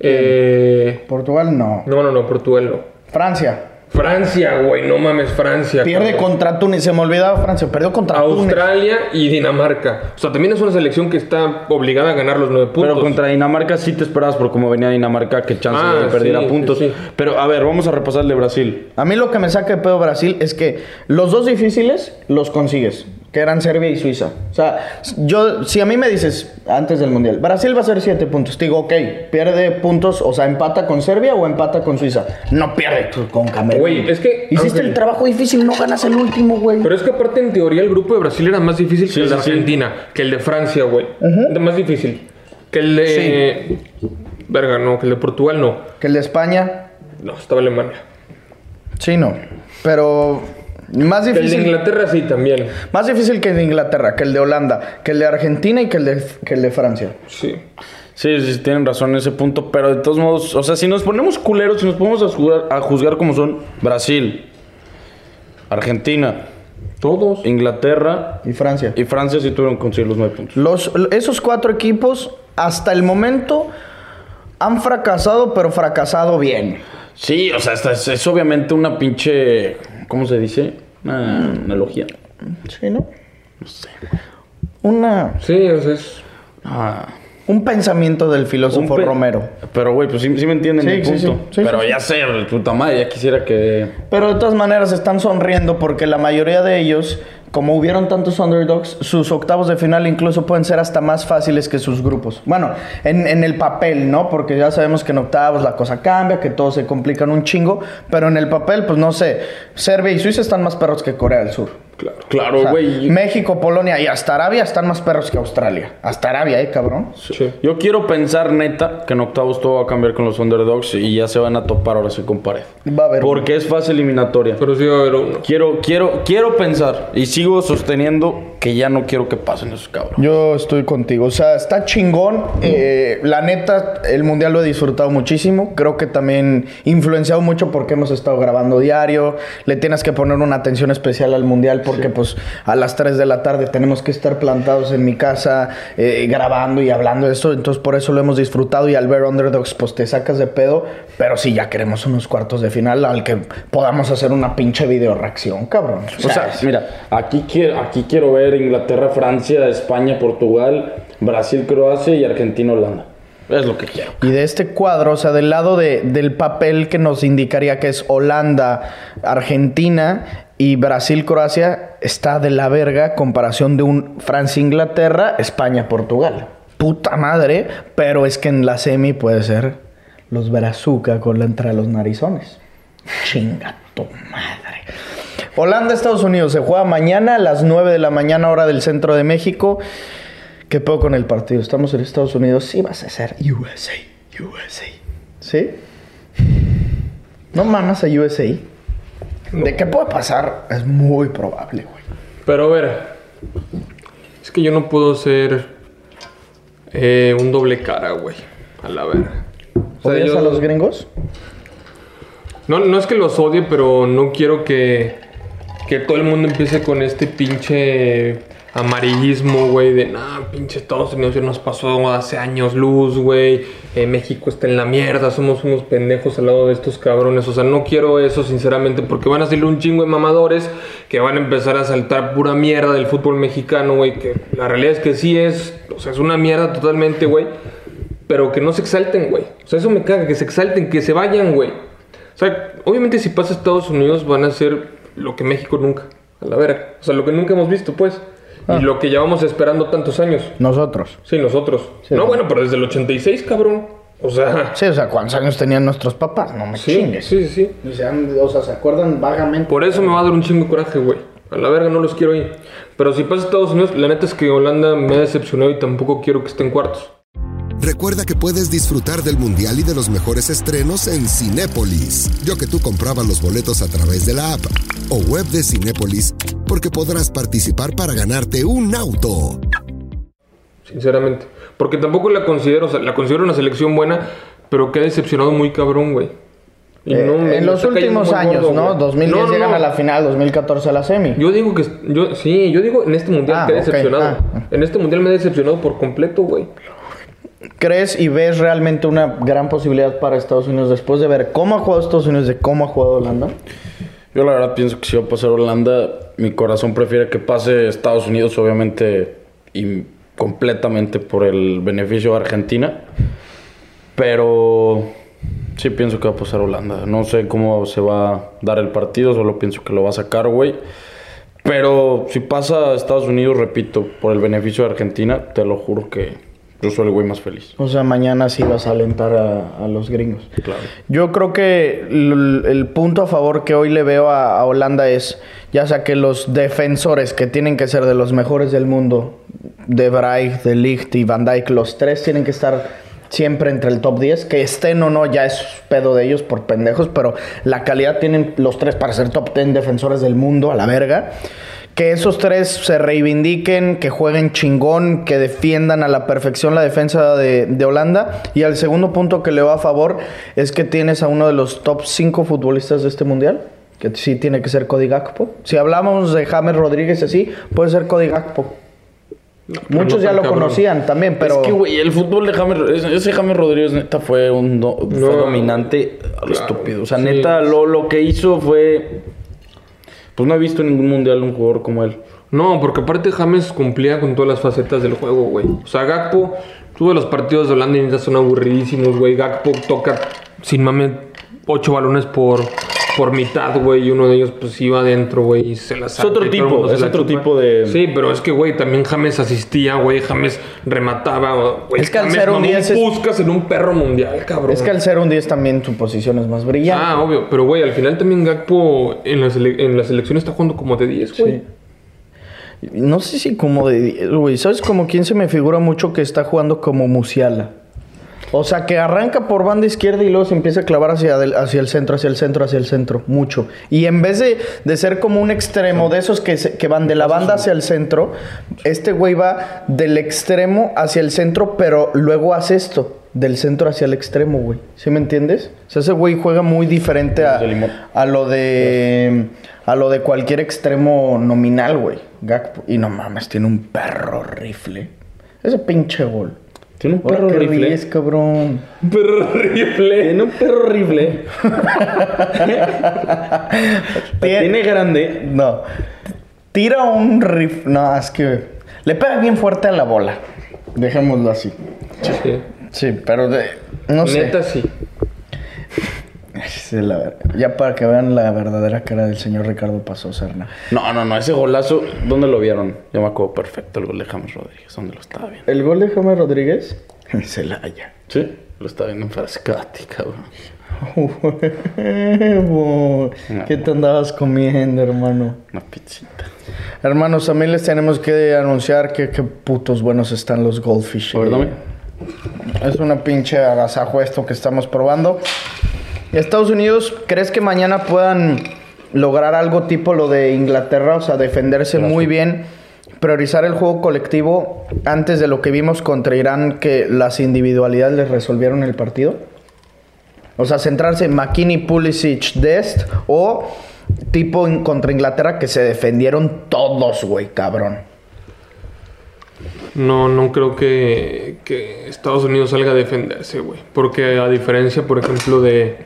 Eh, Portugal no. no, no, no, Portugal no. Francia. Francia, güey, no mames, Francia. Pierde cabrón. contra Túnez. Se me olvidaba Francia. Perdió contra Túnez. Australia y Dinamarca. O sea, también es una selección que está obligada a ganar los nueve puntos. Pero contra Dinamarca sí te esperabas por cómo venía Dinamarca, que chance Ah, de perdiera sí, puntos. sí, sí. Pero a ver, vamos a repasar el de Brasil. A mí lo que me saca de pedo Brasil es que los dos difíciles los consigues, que eran Serbia y Suiza. O sea, yo, si a mí me dices antes del Mundial, Brasil va a ser 7 puntos, te digo, ok, pierde puntos, o sea, empata con Serbia o empata con Suiza. No pierde con Camerún. Güey, es que- Hiciste el trabajo difícil, no ganas el último, güey. Pero es que aparte en teoría el grupo de Brasil era más difícil Sí, que el de sí, sí. Argentina, que el de Francia, güey. De Más difícil. Que el de... Verga, no, que el de Portugal no. Que el de España, No, estaba Alemania. sí, no. Pero más Que el de difícil. Inglaterra sí también. Más difícil que el de Inglaterra, que el de Holanda, que el de Argentina y que el de, que el de Francia. Sí. Sí, sí, tienen razón en ese punto, pero de todos modos, o sea, si nos ponemos culeros, si nos ponemos a juzgar, a juzgar como son Brasil, Argentina, Todos. Inglaterra Y Francia. y Francia sí tuvieron que conseguir los nueve puntos. Los, esos cuatro equipos, hasta el momento, han fracasado, pero fracasado bien. Sí, o sea, esta es, es obviamente una pinche, ¿cómo se dice? Una analogía. Sí, ¿no? Una, Sí, o sea, es... Ah, un pensamiento del filósofo pe- Romero. Pero, güey, pues sí, sí me entienden Sí, sí, punto. pero ya sé, puta madre, ya quisiera que... Pero de todas maneras están sonriendo porque la mayoría de ellos, como hubieron tantos underdogs, sus octavos de final incluso pueden ser hasta más fáciles que sus grupos. Bueno, en, en el papel, ¿no? Porque ya sabemos que en octavos la cosa cambia, que todos se complican un chingo, pero en el papel, pues no sé, Serbia y Suiza están más perros que Corea del Sur. Claro. O Claro, sea, güey. México, Polonia y hasta Arabia están más perros que Australia. Hasta Arabia, ¿eh, cabrón? Sí. Yo quiero pensar, neta, que en octavos todo va a cambiar con los underdogs y ya se van a topar ahora sí con pared. Va a haber Porque es fase eliminatoria. Pero sí va a haber uno. Quiero, quiero, quiero pensar y sigo sosteniendo que ya no quiero que pasen esos cabros. Yo estoy contigo. O sea, está chingón. Eh, la neta, el mundial lo he disfrutado muchísimo. Creo que también influenciado mucho porque hemos estado grabando diario. Le tienes que poner una atención especial al mundial porque, pues, a las 3 de la tarde tenemos que estar plantados en mi casa eh, grabando y hablando de esto. Entonces, por eso lo hemos disfrutado. Y al ver underdogs, pues te sacas de pedo. Pero sí, ya queremos unos cuartos de final al que podamos hacer una pinche video reacción, cabrón. O sea, mira, aquí quiero, aquí quiero ver Inglaterra, Francia, España, Portugal, Brasil, Croacia y Argentina, Holanda. Es lo que quiero. Y de este cuadro, o sea, del lado de- del papel que nos indicaría que es Holanda, Argentina y Brasil-Croacia, está de la verga comparación de un Francia-Inglaterra, España-Portugal. Puta madre, pero es que en la semi puede ser los Brazuca con la entre los narizones. Chinga tu madre. Holanda-Estados Unidos se juega mañana a las 9 de la mañana, hora del centro de México. ¿Qué pedo con el partido? Estamos en Estados Unidos. Sí, vas a ser USA. USA. ¿Sí? No mamas a USA. ¿De qué puede pasar? Es muy probable, güey. Pero a ver, es que yo no puedo ser eh, un doble cara, güey. A la verga. O sea, ¿Odias yo- a los gringos? No, no es que los odie, pero no quiero que, que todo el mundo empiece con este pinche amarillismo, güey, de, nah, pinche Estados Unidos ya nos pasó hace años luz, güey, eh, México está en la mierda, somos unos pendejos al lado de estos cabrones, o sea, no quiero eso, sinceramente, porque van a salir un chingo de mamadores que van a empezar a saltar pura mierda del fútbol mexicano, güey, que la realidad es que sí es, o sea, es una mierda totalmente, güey, pero que no se exalten, güey, o sea, eso me caga, que se exalten, que se vayan, güey. O sea, obviamente si pasa Estados Unidos van a ser lo que México nunca, a la verga. O sea, lo que nunca hemos visto, pues. Ah. Y lo que llevamos esperando tantos años. Nosotros. Sí, nosotros. Sí. No, bueno, pero desde el 86, cabrón. O sea, Sí, o sea, ¿cuántos años tenían nuestros papás? No me sí, chingues. sí, sí. Y se han- o sea, ¿se acuerdan vagamente? Por eso me va a dar un chingo de coraje, güey. A la verga no los quiero ahí. Pero si pasa a Estados Unidos, la neta es que Holanda me ha decepcionado y tampoco quiero que esté en cuartos. Recuerda que puedes disfrutar del Mundial y de los mejores estrenos en Cinépolis. Yo que tú comprabas los boletos a través de la app o web de Cinépolis porque podrás participar para ganarte un auto. Sinceramente. Porque tampoco la considero, o sea, la considero una selección buena, pero que ha decepcionado muy cabrón, güey. Y Eh, no me- en los últimos años, gordo, ¿no? güey. 2010 No, no, llegan no. a la final, 2014 a la semi. Yo digo que yo sí, yo digo en este mundial Ah, que ha ok, decepcionado. ah, ah. En este mundial me ha decepcionado por completo, güey. ¿crees y ves realmente una gran posibilidad para Estados Unidos después de ver cómo ha jugado Estados Unidos, de cómo ha jugado Holanda? Yo la verdad pienso que si va a pasar Holanda, mi corazón prefiere que pase Estados Unidos, obviamente, y completamente por el beneficio de Argentina. Pero sí pienso que va a pasar Holanda. No sé cómo se va a dar el partido, solo pienso que lo va a sacar, güey. Pero si pasa Estados Unidos, repito, por el beneficio de Argentina, te lo juro que yo soy el güey más feliz. O sea, mañana sí vas a alentar a, a los gringos. Claro. Yo creo que el, el punto a favor que hoy le veo a, a Holanda es, ya sea que los defensores que tienen que ser de los mejores del mundo, de Vrij, de Ligt y Van Dijk, los tres tienen que estar siempre entre el top 10, que estén o no ya es pedo de ellos por pendejos, pero la calidad tienen los tres para ser top 10 defensores del mundo a la verga. Que esos tres se reivindiquen, que jueguen chingón, que defiendan a la perfección la defensa de, de Holanda. Y al segundo punto que le va a favor es que tienes a uno de los top 5 futbolistas de este mundial. Que sí tiene que ser Cody Gakpo. Si hablamos de James Rodríguez así, puede ser Cody Gakpo. Muchos no ya lo cabrón. conocían también, pero... Es que, güey, el fútbol de James, ese ese James Rodríguez neta fue un do- fue dominante claro, estúpido. O sea, sí. neta, lo, lo que hizo fue. Pues no he visto en ningún mundial un jugador como él. No, porque aparte James cumplía con todas las facetas del juego, güey. O sea, Gakpo, tuve los partidos de Holanda y son aburridísimos, güey. Gakpo toca, sin mame, ocho balones por, por mitad, güey. Y uno de ellos, pues iba adentro, güey, y se las otro tipo, es otro tipo de- Sí, pero es que, güey, también James asistía, güey. James remataba, güey. Es que al James ser un mamó 10 es- Puskas en un perro mundial, cabrón. Es que al ser un 10 también su posición es más brillante. Ah, obvio. Pero, güey, al final también Gakpo en la, sele- en la selección está jugando como de 10, güey. Sí. No sé si como de 10, güey. ¿Sabes como quién se me figura mucho que está jugando como Musiala? O sea, que arranca por banda izquierda y luego se empieza a clavar hacia, del- hacia el centro, hacia el centro, hacia el centro. Mucho. Y en vez de, de ser como un extremo de esos que, se- que van de la banda hacia el centro, este güey va del extremo hacia el centro, pero luego hace esto. Del centro hacia el extremo, güey. ¿Sí me entiendes? O sea, ese güey juega muy diferente a, a lo de a lo de cualquier extremo nominal, güey. Gakpo. Y no mames, tiene un perro rifle. Ese pinche gol. Tiene un perro que rifle. ríes, cabrón. Perro horrible. Tiene un perro rifle. Tie- Tiene grande. No. Tira un rifle. No, es que le pega bien fuerte a la bola. Dejémoslo así. Sí. Sí, pero de, no sé. Neta, sí. Sí, la ya para que vean la verdadera cara del señor Ricardo Paso Serna. No, no, no, ese golazo, ¿dónde lo vieron? Yo me acuerdo perfecto el gol de James Rodríguez, ¿dónde lo estaba viendo? El gol de James Rodríguez. Celaya. Sí, lo estaba viendo en Frascati, cabrón. Huevo. ¿Qué te andabas comiendo, hermano? Una pizzita. Hermanos, también les tenemos que anunciar que qué putos buenos están los goldfish. Dame. Es una pinche agasajo esto que estamos probando. Estados Unidos, ¿crees que mañana puedan lograr algo tipo lo de Inglaterra? O sea, defenderse muy bien, priorizar el juego colectivo antes de lo que vimos contra Irán, que las individualidades les resolvieron el partido. O sea, centrarse en McKinney, Pulisic, Dest o tipo en- contra Inglaterra que se defendieron todos, güey, cabrón. No, no creo que, que Estados Unidos salga a defenderse, güey. Porque a diferencia, por ejemplo, de,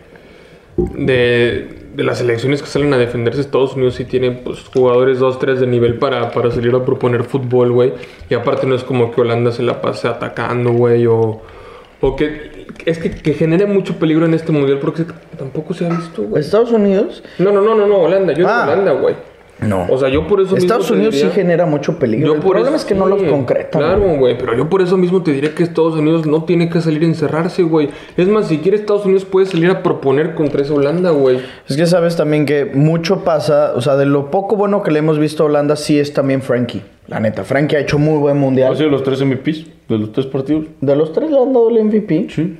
de, de las selecciones que salen a defenderse, Estados Unidos sí tiene pues, jugadores 2-3 de nivel para, para salir a proponer fútbol, güey. Y aparte no es como que Holanda se la pase atacando, güey, o, o que... Es que, que genere mucho peligro en este mundial porque tampoco se ha visto, güey. ¿Estados Unidos? No, no, no, no, no, Holanda. Yo Ah. digo Holanda, güey. No. O sea, yo por eso mismo Estados Unidos diría- sí genera mucho peligro. yo el por problema eso- es que no los sí, concretan. Claro, güey. pero yo por eso mismo te diré que Estados Unidos no tiene que salir a encerrarse, güey. Es más, si quiere Estados Unidos puede salir a proponer contra esa Holanda, güey. Es que sabes también que mucho pasa, o sea, de lo poco bueno que le hemos visto a Holanda, sí es también Frankie. La neta, Frankie ha hecho muy buen ¿Ha mundial. sido los tres MVPs de los tres partidos? De los tres le han dado el MVP. Sí.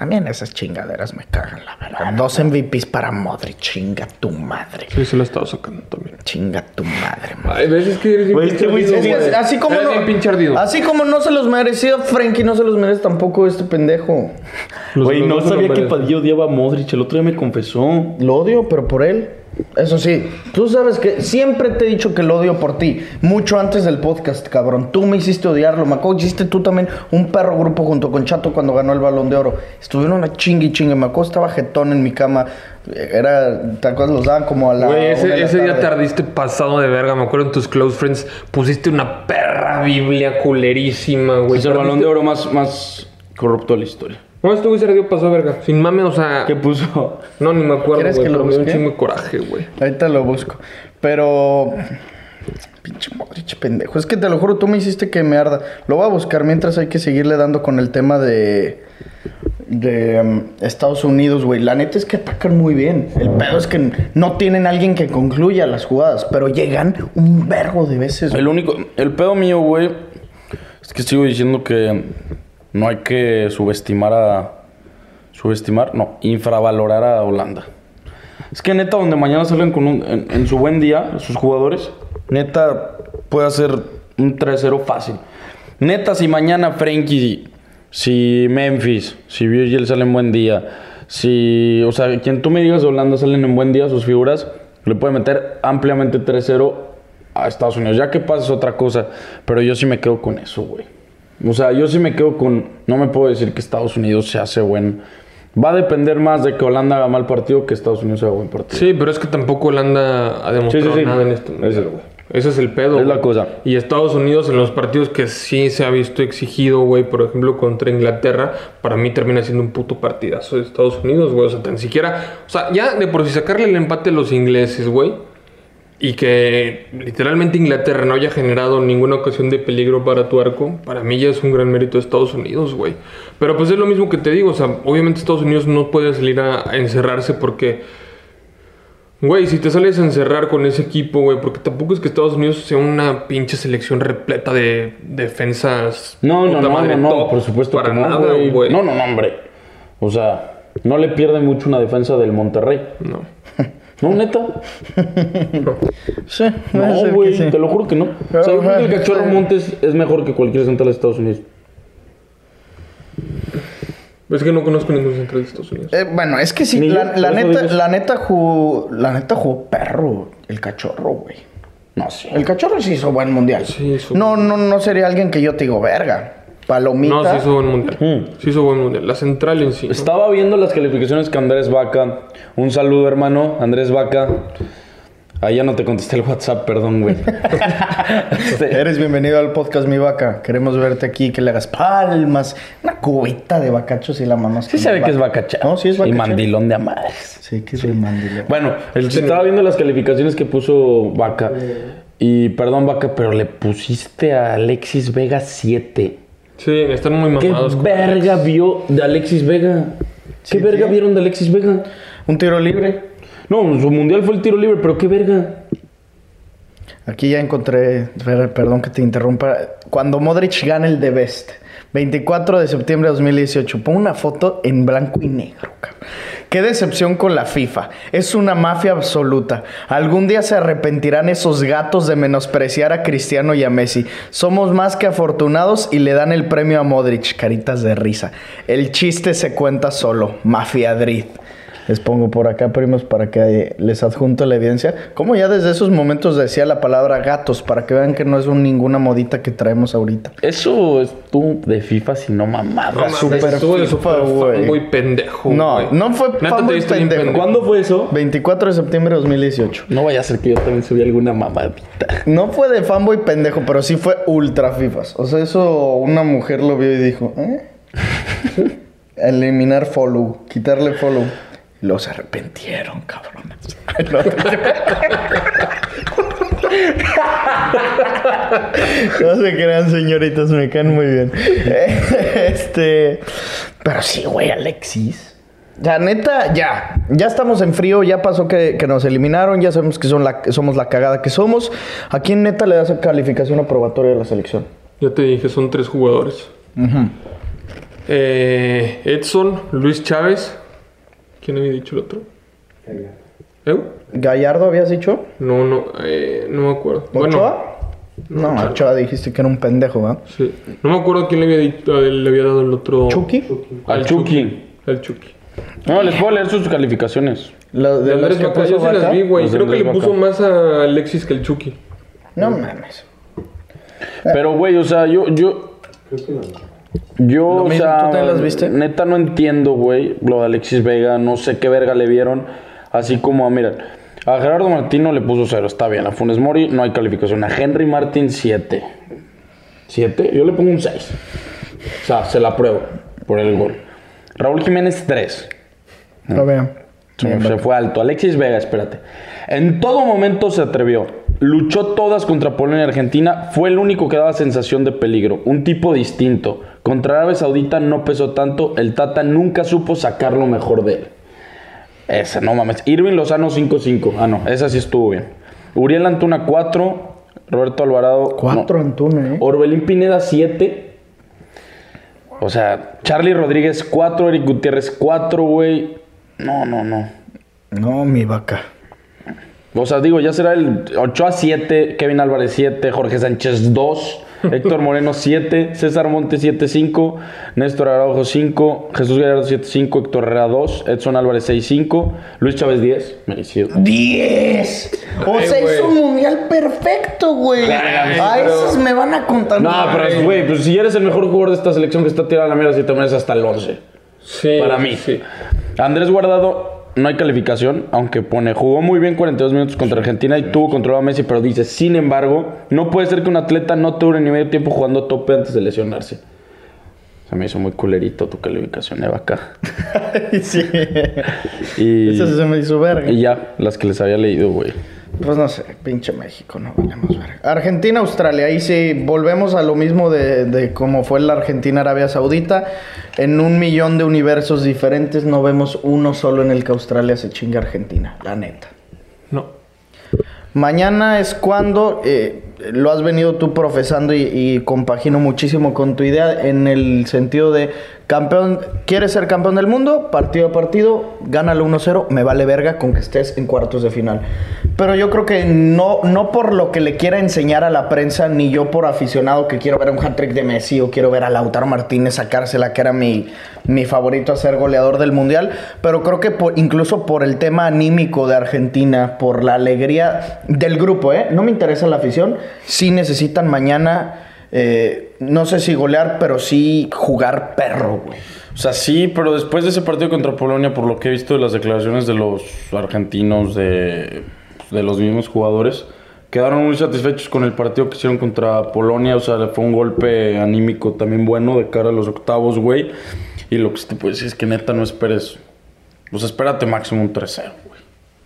A mí en esas chingaderas me cagan, la verdad. Dos MVPs para Modric, chinga tu madre. Sí, se lo estaba sacando también. Chinga tu madre, man. Hay veces que eres Güey, pinche ardido, así como Eres no, pinche ardido. así como no se los merecía Frankie, no se los merece tampoco este pendejo. Los Güey, no sabía que. Padilla odiaba a Modric. El otro día me confesó. Lo odio, pero por él. Eso sí, tú sabes que siempre te he dicho que lo odio por ti. Mucho antes del podcast, cabrón. Tú me hiciste odiarlo. Me acuerdo, hiciste tú también un perro grupo junto con Chato cuando ganó el balón de oro. Estuvieron a chingue y chingue. Me acuerdo, estaba jetón en mi cama. Era, ¿te acuerdas? Los daban como a la. Güey, una ese, de la ese día tardiste pasado de verga. Me acuerdo en tus close friends pusiste una perra biblia culerísima, güey. Es el balón de oro más, más corrupto de la historia. No, este güey se le dio pasado de verga. Sin mame, o sea. ¿Qué puso? No, ni me acuerdo, ¿Quieres güey. que lo Pero me dio un busque? chingo de coraje, güey. Ahorita lo busco. Pero. Pinche Modric, pendejo. Es que te lo juro, tú me hiciste que me arda. Lo voy a buscar mientras hay que seguirle dando con el tema de. De um, Estados Unidos, güey. La neta es que atacan muy bien. El pedo es que no tienen alguien que concluya las jugadas, pero llegan un vergo de veces. güey. El único, el pedo mío, güey, es que sigo diciendo que no hay que subestimar a. Subestimar, no, infravalorar a Holanda. Es que neta, donde mañana salen con un, en, su buen día, sus jugadores, neta puede hacer un 3-0 fácil. Neta, si mañana Frenkie, si Memphis, si Virgil salen en buen día, si, o sea, quien tú me digas de Holanda salen en buen día sus figuras, le puede meter ampliamente 3-0 a Estados Unidos. Ya que pasa es otra cosa, pero yo sí me quedo con eso, güey. O sea, yo sí me quedo con, no me puedo decir que Estados Unidos se hace buen. Va a depender más de que Holanda haga mal partido que Estados Unidos haga buen partido. Sí, pero es que tampoco Holanda ha demostrado Sí, sí, sí. nada en este Ese- mundial, güey. Ese es el pedo. Es la cosa. Y Estados Unidos en los partidos que sí se ha visto exigido, güey, por ejemplo, contra Inglaterra, para mí termina siendo un puto partidazo de Estados Unidos, güey. O sea, tan siquiera. O sea, ya de por si sacarle el empate a los ingleses, güey. Y que literalmente Inglaterra no haya generado ninguna ocasión de peligro para tu arco, para mí ya es un gran mérito de Estados Unidos, güey. Pero pues es lo mismo que te digo, o sea, obviamente Estados Unidos no puede salir a, a encerrarse porque Güey, si te sales a encerrar con ese equipo, güey, porque tampoco es que Estados Unidos sea una pinche selección repleta de defensas. No, no, no, madre, no, por supuesto para que no, nada, güey. güey. No, no, no, hombre. O sea, no le pierde mucho una defensa del Monterrey. No. No, neta. Sí, No, güey, sí. te lo juro que no. O sea, yo creo que el cachorro Montes es mejor que cualquier central de Estados Unidos. Es que no conozco ningún central de Estados Unidos. Eh, bueno, es que sí, Ni yo, la, neta, la neta jugó, la neta jugó perro, el cachorro, güey. No, sí. El cachorro sí hizo buen mundial. Sí, hizo no, no, no sería alguien que yo te digo, verga. Palomita. No, sí hizo buen mundial. Mm. Sí hizo buen mundial. La central en sí. ¿no? Estaba viendo las calificaciones que Andrés Vaca. Un saludo, hermano. Andrés Vaca. Ahí ya no te contesté el WhatsApp, perdón, güey. Este, Eres bienvenido al podcast Mi Vaca. Queremos verte aquí, que le hagas palmas. Una cubita de bacachos y la mamá. sí sabe que es Vaca No, sí es Y Vaca mandilón de amares. Sí, que es el mandilón. Bueno, el, estaba viendo las calificaciones que puso Vaca. Y perdón, Vaca, pero le pusiste a Alexis Vega 7. Sí, están muy ¿Qué mamados. con verga Alex. vio de Alexis Vega? ¿Qué Sí, verga ¿qué? vieron de Alexis Vega? Un tiro libre. No, su mundial fue el tiro libre, pero qué verga. Aquí ya encontré, perdón que te interrumpa, cuando Modric gana el The Best, 24 de septiembre de 2018, pon una foto en blanco y negro, cabrón. Qué decepción con la FIFA, es una mafia absoluta. Algún día se arrepentirán esos gatos de menospreciar a Cristiano y a Messi. Somos más que afortunados y le dan el premio a Modric, caritas de risa. El chiste se cuenta solo, mafiadrid. Les pongo por acá, primos, para que les adjunto la evidencia. Como ya desde esos momentos decía la palabra gatos, para que vean que no es un- ninguna modita que traemos ahorita. Eso es tú de FIFA, si no No mamada. mames, super estuvo FIFA, güey. fanboy pendejo. No, no fue Neta, bien pendejo. ¿Cuándo fue eso? 24 de septiembre de 2018. No vaya a ser que yo también subí alguna mamadita. No fue de fanboy pendejo, pero sí fue ultra FIFAs. O sea, eso una mujer lo vio y dijo, ¿eh? Eliminar follow, quitarle follow. Se arrepentieron, cabrones. No, No se crean, señoritas, me caen muy bien. Este. Pero sí, güey, Alexis. Ya, neta, ya. Ya estamos en frío, ya pasó que, que nos eliminaron, ya sabemos que son la, somos la cagada que somos. ¿A quién neta le das calificación aprobatoria de la selección? Ya te dije, son tres jugadores. Eh, Edson, Luis Chávez. ¿Quién había dicho el otro? ¿Eu? ¿Gallardo habías dicho? No, no, eh, no me acuerdo. Bueno, ¿Ochoa? no, Ochoa dijiste que era un pendejo, ¿va? sí. No me acuerdo quién le había, dicho- le había dado el otro. ¿Chucky? Al Chucky. Al Chucky. No, les puedo leer sus calificaciones. Lo De de Andrés que Vaca, yo se las vi, güey. Creo que le puso más a Alexis que el Chucky. No mames. Pero, güey, o sea, yo, yo, yo, Lo o mismo, sea, ¿tú te las viste? neta no entiendo, güey, lo de Alexis Vega, no sé qué verga le vieron, así como, miren, a Gerardo Martino le puso cero, está bien, a Funes Mori no hay calificación, a Henry Martin 7, 7, yo le pongo un 6, o sea, se la apruebo por el gol. Raúl Jiménez 3, Lo veo. se, se fue alto. Alexis Vega, espérate. En todo momento se atrevió. Luchó todas contra Polonia y Argentina. Fue el único que daba sensación de peligro. Un tipo distinto. Contra Arabia Saudita no pesó tanto. El Tata nunca supo sacar lo mejor de él. Esa, no mames. Irving Lozano 5-5. Ah, no. Esa sí estuvo bien. Uriel Antuna 4. Roberto Alvarado. Cuatro no. Antuna, ¿eh? Orbelín Pineda 7. O sea, Charlie Rodríguez 4. Eric Gutiérrez 4, güey. No, no, no. No, mi vaca. O sea, digo, ya será el 8 a 7, Kevin Álvarez 7, Jorge Sánchez 2, Héctor Moreno 7, César Montes 7, 5, Néstor Araujo 5, Jesús Gallardo 7, 5, Héctor Herrera 2, Edson Álvarez 6, 5, Luis Chávez 10, merecido. ¡Diez! O Ay, sea, hizo un mundial perfecto, güey. A pero- esos me van a contar. No, pero güey, pues si eres el mejor jugador de esta selección que está tirada a la mierda, si te mereces hasta el 11. Sí. Para mí. Sí. Andrés Guardado no hay calificación, aunque pone, jugó muy bien 42 minutos contra Argentina y tuvo controlado a Messi, pero dice, sin embargo, no puede ser que un atleta no te dure ni medio tiempo jugando a tope antes de lesionarse. Se me hizo muy culerito tu calificación, Eva, acá. sí. Y, Eso se me hizo verga. y ya, las que les había leído, güey. Pues no sé, pinche México, no valemos verga. Argentina, Australia, ahí sí volvemos a lo mismo de, de cómo fue la Argentina-Arabia Saudita. En un millón de universos diferentes no vemos uno solo en el que Australia se chinga a Argentina, la neta. No. Mañana es cuando eh, lo has venido tú profesando y, y compagino muchísimo con tu idea en el sentido de campeón, quieres ser campeón del mundo, partido a partido, gánalo 1-0, me vale verga con que estés en cuartos de final. Pero yo creo que no, no por lo que le quiera enseñar a la prensa, ni yo por aficionado que quiero ver un hat-trick de Messi o quiero ver a Lautaro Martínez sacársela, que era mi, mi favorito a ser goleador del mundial, pero creo que por- incluso por el tema anímico de Argentina, por la alegría del grupo, ¿eh? no me interesa la afición, sí necesitan mañana, eh, no sé si golear, pero sí jugar perro, güey. O sea, sí, pero después de ese partido contra Polonia, por lo que he visto de las declaraciones de los argentinos, de, de los mismos jugadores, quedaron muy satisfechos con el partido que hicieron contra Polonia. O sea, fue un golpe anímico también bueno de cara a los octavos, güey. Y lo que te puedo decir es que neta no esperes. Pues espérate máximo un 3-0, güey.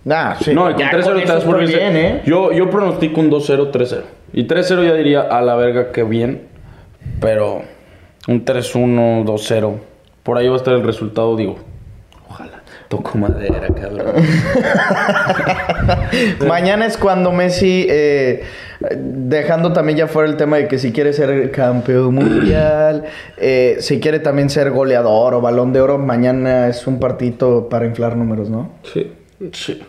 Nah, sí, no, y con ya 3-0 con te das por bien, ¿eh? Yo, yo pronostico un 2-0, 3-0. Y 3-0 ya diría a la verga que bien. Pero un 3-1, 2-0. Por ahí va a estar el resultado, digo. Ojalá. Toco madera, cabrón. Mañana es cuando Messi, eh, dejando también ya fuera el tema de que si quiere ser campeón mundial, eh, si quiere también ser goleador o balón de oro, mañana es un partito para inflar números, ¿no? Sí. Sí.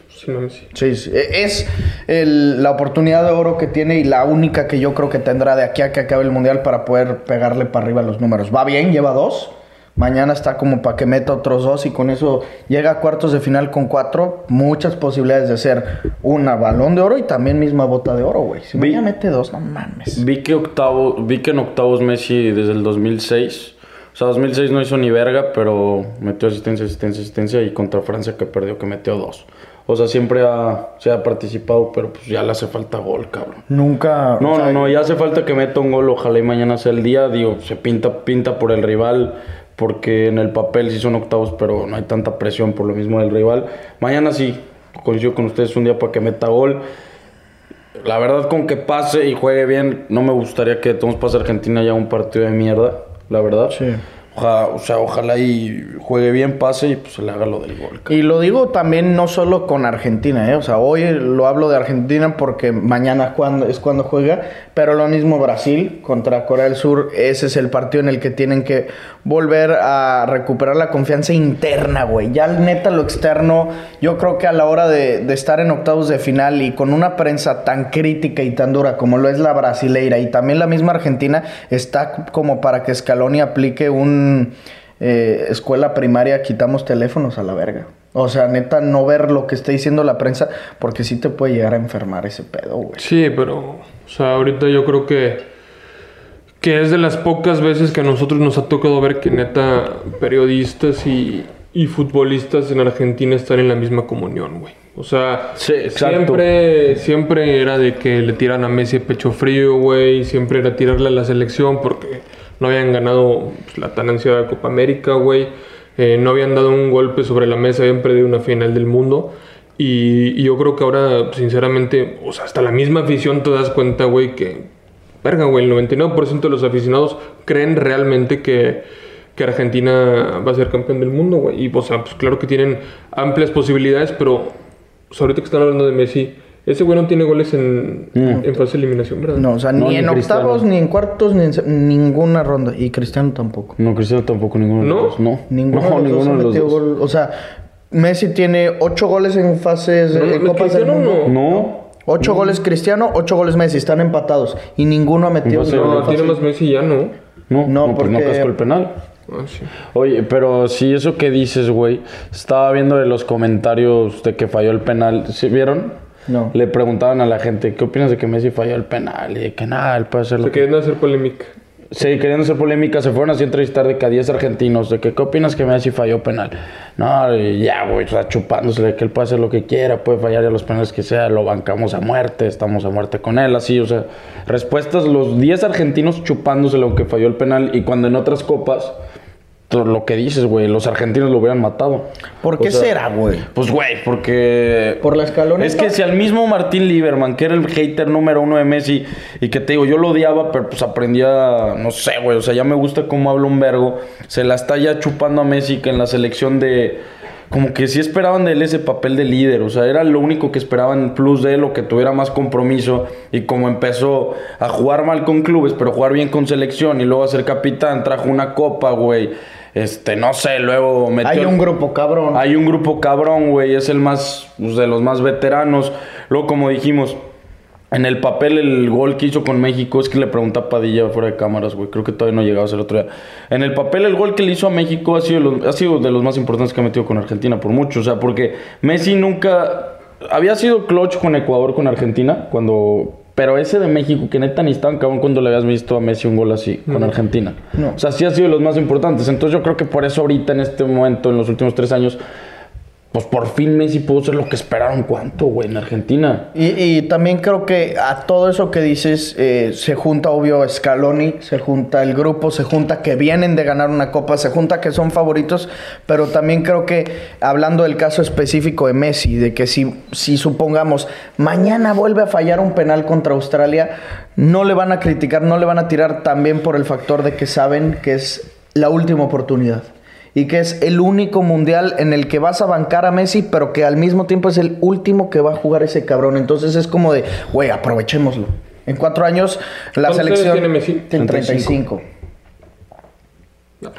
Sí. E- es el- la oportunidad de oro que tiene y la única que yo creo que tendrá de aquí a que acabe el mundial para poder pegarle para arriba los números. Va bien, lleva dos. Mañana está como para que meta otros dos y con eso llega a cuartos de final con cuatro. Muchas posibilidades de ser una balón de oro y también misma bota de oro, güey. Si Vi- mañana mete dos, no mames. Vi que, octavo, vi que en octavos Messi desde el 2006. O sea, 2006 no hizo ni verga, pero metió asistencia, asistencia, asistencia. Y contra Francia que perdió, que metió dos. O sea, siempre ha, se ha participado, pero pues ya le hace falta gol, cabrón. Nunca. No, o sea, no, no, ya hace falta que meta un gol, ojalá y mañana sea el día. Digo, se pinta, pinta por el rival, porque en el papel sí son octavos, pero no hay tanta presión por lo mismo del rival. Mañana sí, coincido con ustedes un día para que meta gol. La verdad, con que pase y juegue bien, no me gustaría que todos pase Argentina ya un partido de mierda, la verdad. Sí. Oja- o sea, ojalá y juegue bien, pase y pues se le haga lo del gol. Y lo digo también no solo con Argentina, ¿eh? O sea, hoy lo hablo de Argentina porque mañana cuando, es cuando juega, pero lo mismo Brasil contra Corea del Sur, ese es el partido en el que tienen que volver a recuperar la confianza interna, güey. Ya neta lo externo, yo creo que a la hora de, de estar en octavos de final y con una prensa tan crítica y tan dura como lo es la brasileira y también la misma Argentina, está como para que Scaloni aplique un... eh, escuela primaria, quitamos teléfonos a la verga. O sea, neta, no ver lo que está diciendo la prensa, porque sí te puede llegar a enfermar ese pedo, güey. Sí, pero, o sea, ahorita yo creo que, que es de las pocas veces que a nosotros nos ha tocado ver que neta periodistas y, y futbolistas en Argentina están en la misma comunión, güey. O sea, Sí, siempre, siempre era de que le tiran a Messi pecho frío, güey. Siempre era tirarle a la selección porque no habían ganado pues, la tan ansiada Copa América, güey. Eh, no habían dado un golpe sobre la mesa, habían perdido una final del mundo. Y, yo creo que ahora, sinceramente, o sea, hasta la misma afición te das cuenta, güey, que, verga, güey, el 99% de los aficionados creen realmente que, que Argentina va a ser campeón del mundo, güey. Y, o sea, pues claro que tienen amplias posibilidades, pero ahorita que están hablando de Messi, ese güey no tiene goles en, en fase de eliminación, ¿verdad? No, o sea, No, ni ni en Cristiano. octavos, ni en cuartos, ni en ninguna ronda. Y Cristiano tampoco. No, Cristiano tampoco, ninguno de ¿No? los dos. No, Ninguno no, de los ninguno dos de los gol. O sea, Messi tiene ocho goles en fases No, de no, Copas del Cristiano Mundo. no. No, Ocho goles Cristiano, ocho goles Messi. Están empatados. Y ninguno ha metido No, fase- tiene más Messi ya, ¿no? no, No, no, pues no porque- cascó el penal. Ah, sí. Oye, pero si eso que dices, güey, estaba viendo de los comentarios de que falló el penal, ¿sí vieron? No. Le preguntaban a la gente, ¿qué opinas de que Messi falló el penal? Y de que nada, él puede hacer lo Se que... querían hacer polémica. Sí, queriendo hacer polémica, se fueron así a entrevistar de que a 10 argentinos, de que, ¿qué opinas que Messi falló penal? No, ya, güey, o sea, chupándose de que él puede hacer lo que quiera, puede fallar a los penales que sea, lo bancamos a muerte, estamos a muerte con él, así, o sea, respuestas, los 10 argentinos chupándose lo que falló el penal, y cuando en otras copas, lo que dices, güey, los argentinos lo hubieran matado. ¿Por qué O sea, será, güey? Pues, güey, porque... ¿Por la escaloneta? Es que si al mismo Martín Lieberman, que era el hater número uno de Messi, y que te digo, yo lo odiaba, pero pues aprendía, no sé, güey, o sea, ya me gusta cómo habla un vergo, se la está ya chupando a Messi, que en la selección de... Como que sí esperaban de él ese papel de líder, o sea, era lo único que esperaban plus de él, o que tuviera más compromiso, y como empezó a jugar mal con clubes, pero jugar bien con selección, y luego a ser capitán, trajo una copa, güey, este, no sé, luego metió... Hay un grupo cabrón. Hay un grupo cabrón, güey, es el más, pues, de los más veteranos. Luego, como dijimos, en el papel el gol que hizo con México, es que le pregunta a Padilla fuera de cámaras, güey, creo que todavía no llegaba a ser otro día. En el papel el gol que le hizo a México ha sido, los- ha sido de los más importantes que ha metido con Argentina, por mucho, o sea, porque Messi nunca... Había sido clutch con Ecuador, con Argentina, cuando... Pero ese de México, que neta ni estaban cabrón cuando le habías visto a Messi un gol así, con Argentina. No. O sea, sí ha sido de los más importantes. Entonces yo creo que por eso ahorita, en este momento, en los últimos tres años, pues por fin Messi pudo ser lo que esperaron. ¿Cuánto, güey, en Argentina? Y, también creo que a todo eso que dices eh, se junta, obvio, Scaloni, se junta el grupo, se junta que vienen de ganar una copa, se junta que son favoritos, pero también creo que hablando del caso específico de Messi, de que si, si supongamos mañana vuelve a fallar un penal contra Australia, no le van a criticar, no le van a tirar también por el factor de que saben que es la última oportunidad y que es el único mundial en el que vas a bancar a Messi, pero que al mismo tiempo es el último que va a jugar ese cabrón. Entonces es como de, güey, aprovechémoslo. En cuatro años la ¿Cuántos años selección tiene Messi? tiene 35. No,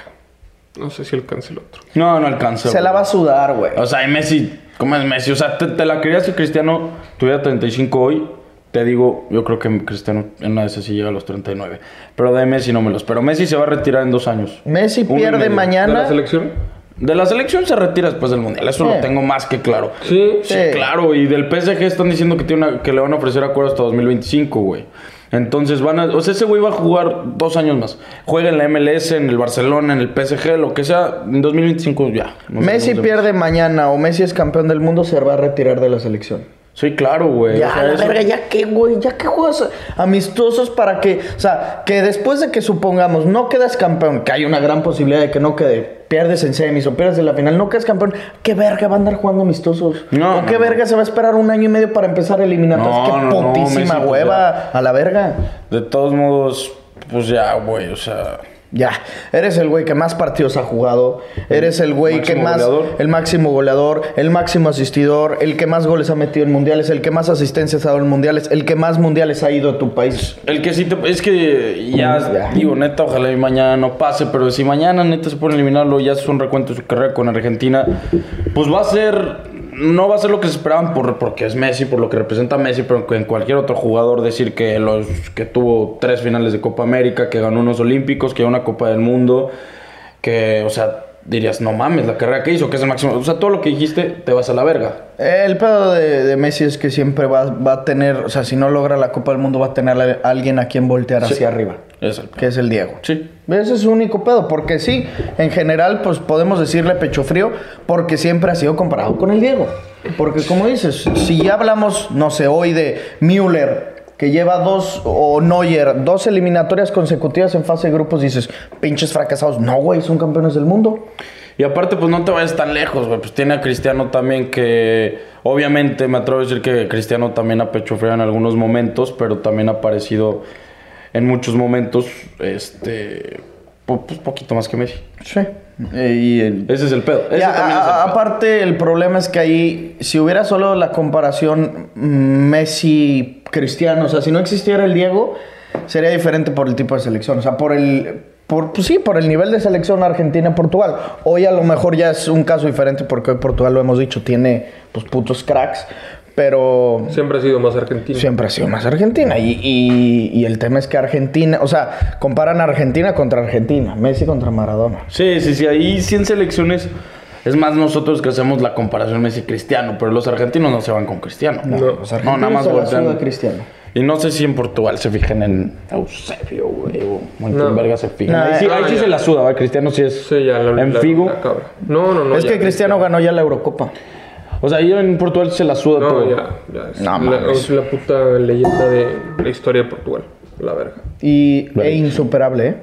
no sé si alcance el otro. No, no alcanza. Se la va a sudar, güey. O sea, y Messi, ¿cómo es Messi? O sea, te, te la querías si Cristiano tuviera 35 hoy. Te digo, yo creo que Cristiano en una de esas sí llega a los 39. Pero de Messi no me los. Pero Messi se va a retirar en dos años. Messi Uno pierde medio. ¿De mañana. la selección? De la selección se retira después del mundial. Eso Sí. lo tengo más que claro. Sí. Sí, Sí. claro. Y del PSG están diciendo que, tiene una- que le van a ofrecer acuerdo hasta 2025, güey. Entonces van a. O sea, ese güey va a jugar dos años más. Juega en la MLS, en el Barcelona, en el PSG, lo que sea. En 2025 ya. Messi pierde mañana o Messi es campeón del mundo, se va a retirar de la selección. Sí, claro, güey. Ya, O sea, la eso- verga, ya que, güey, ya que juegas amistosos para que, o sea, que después de que supongamos no quedas campeón, que hay una gran posibilidad de que no quede, pierdes en semis o pierdes en la final, no quedas campeón, ¿qué verga va a andar jugando amistosos? No, ¿O qué no, verga se va a esperar un año y medio para empezar a eliminar? No, qué putísima pues, hueva, a la verga. De todos modos, pues ya, güey, o sea. Ya, eres el güey que más partidos ha jugado, eres el güey que más, goleador. el máximo goleador, el máximo asistidor, el que más goles ha metido en mundiales, el que más asistencias ha dado en mundiales, el que más mundiales ha ido a tu país. El que sí te. Es que ya, Ya. digo, neta, ojalá y mañana no pase, pero si mañana neta se puede eliminarlo y hace un recuento de su carrera con Argentina, pues va a ser. No va a ser lo que se esperaban por, porque es Messi, por lo que representa a Messi, pero en cualquier otro jugador decir que los que tuvo tres finales de Copa América, que ganó unos Olímpicos, que ganó una Copa del Mundo, que, o sea, dirías, no mames, la carrera que hizo, que es el máximo. O sea, todo lo que dijiste, te vas a la verga. El pedo de, de Messi es que siempre va, va a tener, o sea, si no logra la Copa del Mundo, va a tener a alguien a quien voltear hacia arriba. Es el Que es el Diego. Sí. Ese es su único pedo, porque sí, en general, pues podemos decirle pecho frío, porque siempre ha sido comparado con el Diego. Porque como dices, si ya hablamos, no sé, hoy de Müller, que lleva dos, o Neuer, dos eliminatorias consecutivas en fase de grupos, dices, pinches fracasados. No, güey, son campeones del mundo. Y aparte, pues no te vayas tan lejos, güey. Pues tiene a Cristiano también que... Obviamente, me atrevo a decir que Cristiano también ha pecho frío en algunos momentos, pero también ha aparecido en muchos momentos, este... po- Pues poquito más que Messi. Sí. Eh, y el- Ese es el pedo. Ese Ya, también es el a- pedo. aparte, el problema es que ahí, si hubiera solo la comparación Messi-Cristiano, o sea, si no existiera el Diego, sería diferente por el tipo de selección. O sea, por el. Por, pues sí, por el nivel de selección Argentina-Portugal. Hoy a lo mejor ya es un caso diferente porque hoy Portugal, lo hemos dicho, tiene pues putos cracks. Pero Siempre ha sido más argentino. siempre ha sido más Argentina. Y, y- y el tema es que Argentina, o sea, comparan Argentina contra Argentina, Messi contra Maradona. Sí, sí, sí. Ahí 100 selecciones... Es más nosotros que hacemos la comparación Messi-Cristiano, pero los argentinos no se van con Cristiano. No. Los No, argentinos nada más voltean. Cristiano. Y no sé si en Portugal se fijan en Eusebio, güey, o en quién No. verga se fijan. No, ahí sí, eh, ahí ah, sí se la suda, ¿va? Cristiano sí es Sí, ya la, en la- Figo. la cabra. No, no, no. es ya, que Cristiano ganó ya la Eurocopa. O sea, ahí en Portugal se la suda No, todo. ya, ya. Es, No la, es puta leyenda de la historia de Portugal. La verga. Y Vale. e insuperable, ¿eh?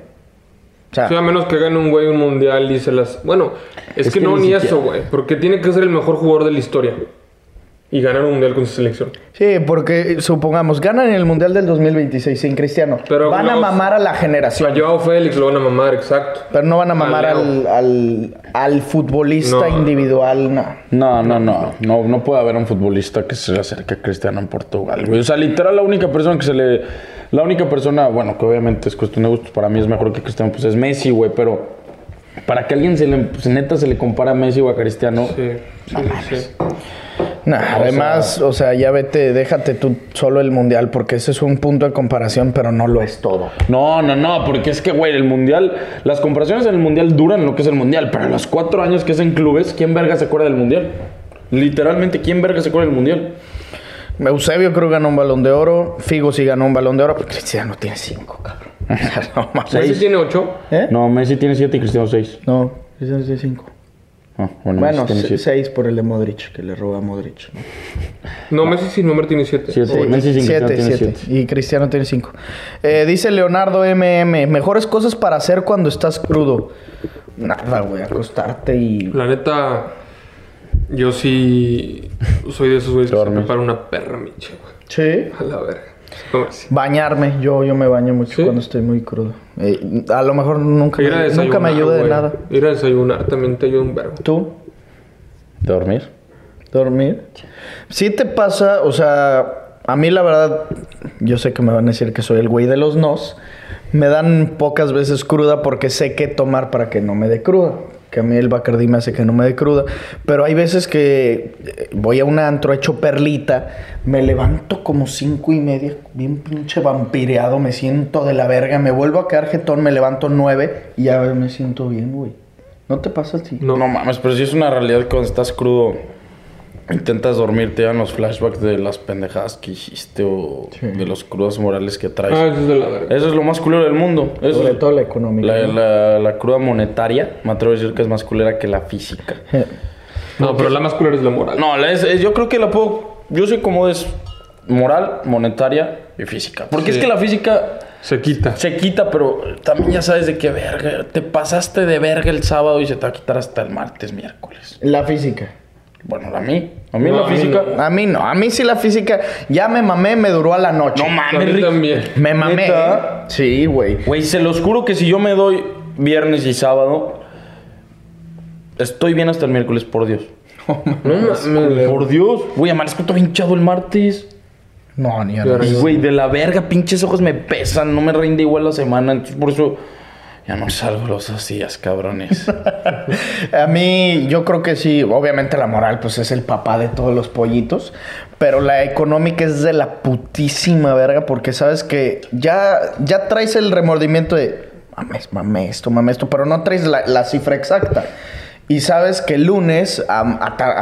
O sea, Sí, a menos que gane un güey un mundial y se las. Bueno, es, Es que, que no, ni ni eso, güey. Porque tiene que ser el mejor jugador de la historia. Y ganar un mundial con su selección. sí, porque eh, supongamos, ganan el Mundial del 2026 sin Cristiano. Pero van a mamar a la A generación. Joao Félix lo van a mamar, exacto. Pero no van a mamar A al, al, al futbolista No. individual, no. No, no, no, no, no puede haber un futbolista que se acerque a Cristiano en Portugal, güey. O sea, literal, la única persona que se le. La única persona, bueno, que obviamente es cuestión de gustos, para mí es mejor que Cristiano, pues es Messi, güey, pero. Para que alguien se le, pues, neta se le compara a Messi o a Cristiano. Sí, sí, sí. Nah, además, o sea, ya vete, déjate tú solo el Mundial, porque ese es un punto de comparación, pero no lo es todo. No, no, no, porque es que, güey, el mundial, las comparaciones en el mundial duran lo que es el mundial, pero a los cuatro años que es en clubes, ¿quién verga se acuerda del mundial? Literalmente, ¿quién verga se acuerda del mundial? Eusebio creo que ganó un balón de oro. Figo sí ganó un balón de oro. pero Cristiano tiene cinco, cabrón. No. Messi tiene 8. ¿Eh? No, Messi tiene siete y Cristiano seis. No, Cristiano tiene cinco. Ah, bueno, Bueno, Messi tiene se- siete. seis por el de Modric, que le roba a Modric. ¿no? No, Messi sin número tiene 7. Siete. Messi sin Cristiano siete, tiene siete. siete. Y Cristiano tiene cinco. Eh, dice Leonardo MM, mejores cosas para hacer cuando estás crudo. Nada, güey, acostarte y... La neta, yo sí soy de esos güeyes que se prepara una perra micha, güey. Sí. A la verga. Sí. Bañarme, yo, yo me baño mucho ¿Sí? cuando estoy muy crudo. Eh, a lo mejor nunca, Ir a me, nunca me ayuda de nada. Ir a desayunar también te ayuda un vergo. ¿Tú? ¿Dormir? ¿Dormir? Sí te pasa, o sea, a mí la verdad, yo sé que me van a decir que soy el güey de los nos. Me dan pocas veces cruda porque sé qué tomar para que no me dé cruda. Que a mí el Bacardi me hace que no me dé cruda. Pero hay veces que eh, voy a un antro hecho perlita, me levanto como cinco y media, bien pinche vampireado, me siento de la verga, me vuelvo a quedar jetón, me levanto nueve y ya me siento bien, güey. ¿No te pasa así? No. No mames, pero si es una realidad que cuando estás crudo, intentas dormir, te dan los flashbacks de las pendejadas que hiciste o de los crudos morales que traes. Ah, eso es de la verga. Eso es lo más culero del mundo. Eso Sobre es- todo la económica. la, la- la cruda monetaria, me atrevo a decir que es más culera que la física. No, pero la más culera es la moral. No, la es- es- yo creo que la puedo. Yo sé cómo es moral, monetaria y física. Porque Sí. es que la física Se quita. se quita, pero también ya sabes de qué verga. Te pasaste de verga el sábado y se te va a quitar hasta el martes, miércoles. La física. Bueno, a mí. A mí No, la a mí física. no. A mí no, a mí sí la física ya me mamé, me duró a la noche. No A mames, mí Rick. también. Me mamé. ¿Neta? Sí, güey. Güey, se los juro que si yo me doy viernes y sábado, estoy bien hasta el miércoles, por Dios. No mames. Por Dios. Güey, amanezco todo hinchado el martes. No, ni a güey, de la verga, pinches ojos me pesan, no me rinde igual la semana. Entonces, por eso ya no salgo los dos días, cabrones. A mí, yo creo que sí, obviamente la moral, pues es el papá de todos los pollitos. Pero la económica es de la putísima verga, porque sabes que ya, ya traes el remordimiento de mames, mames esto, mames esto, pero no traes la, la cifra exacta. Y sabes que el lunes, a,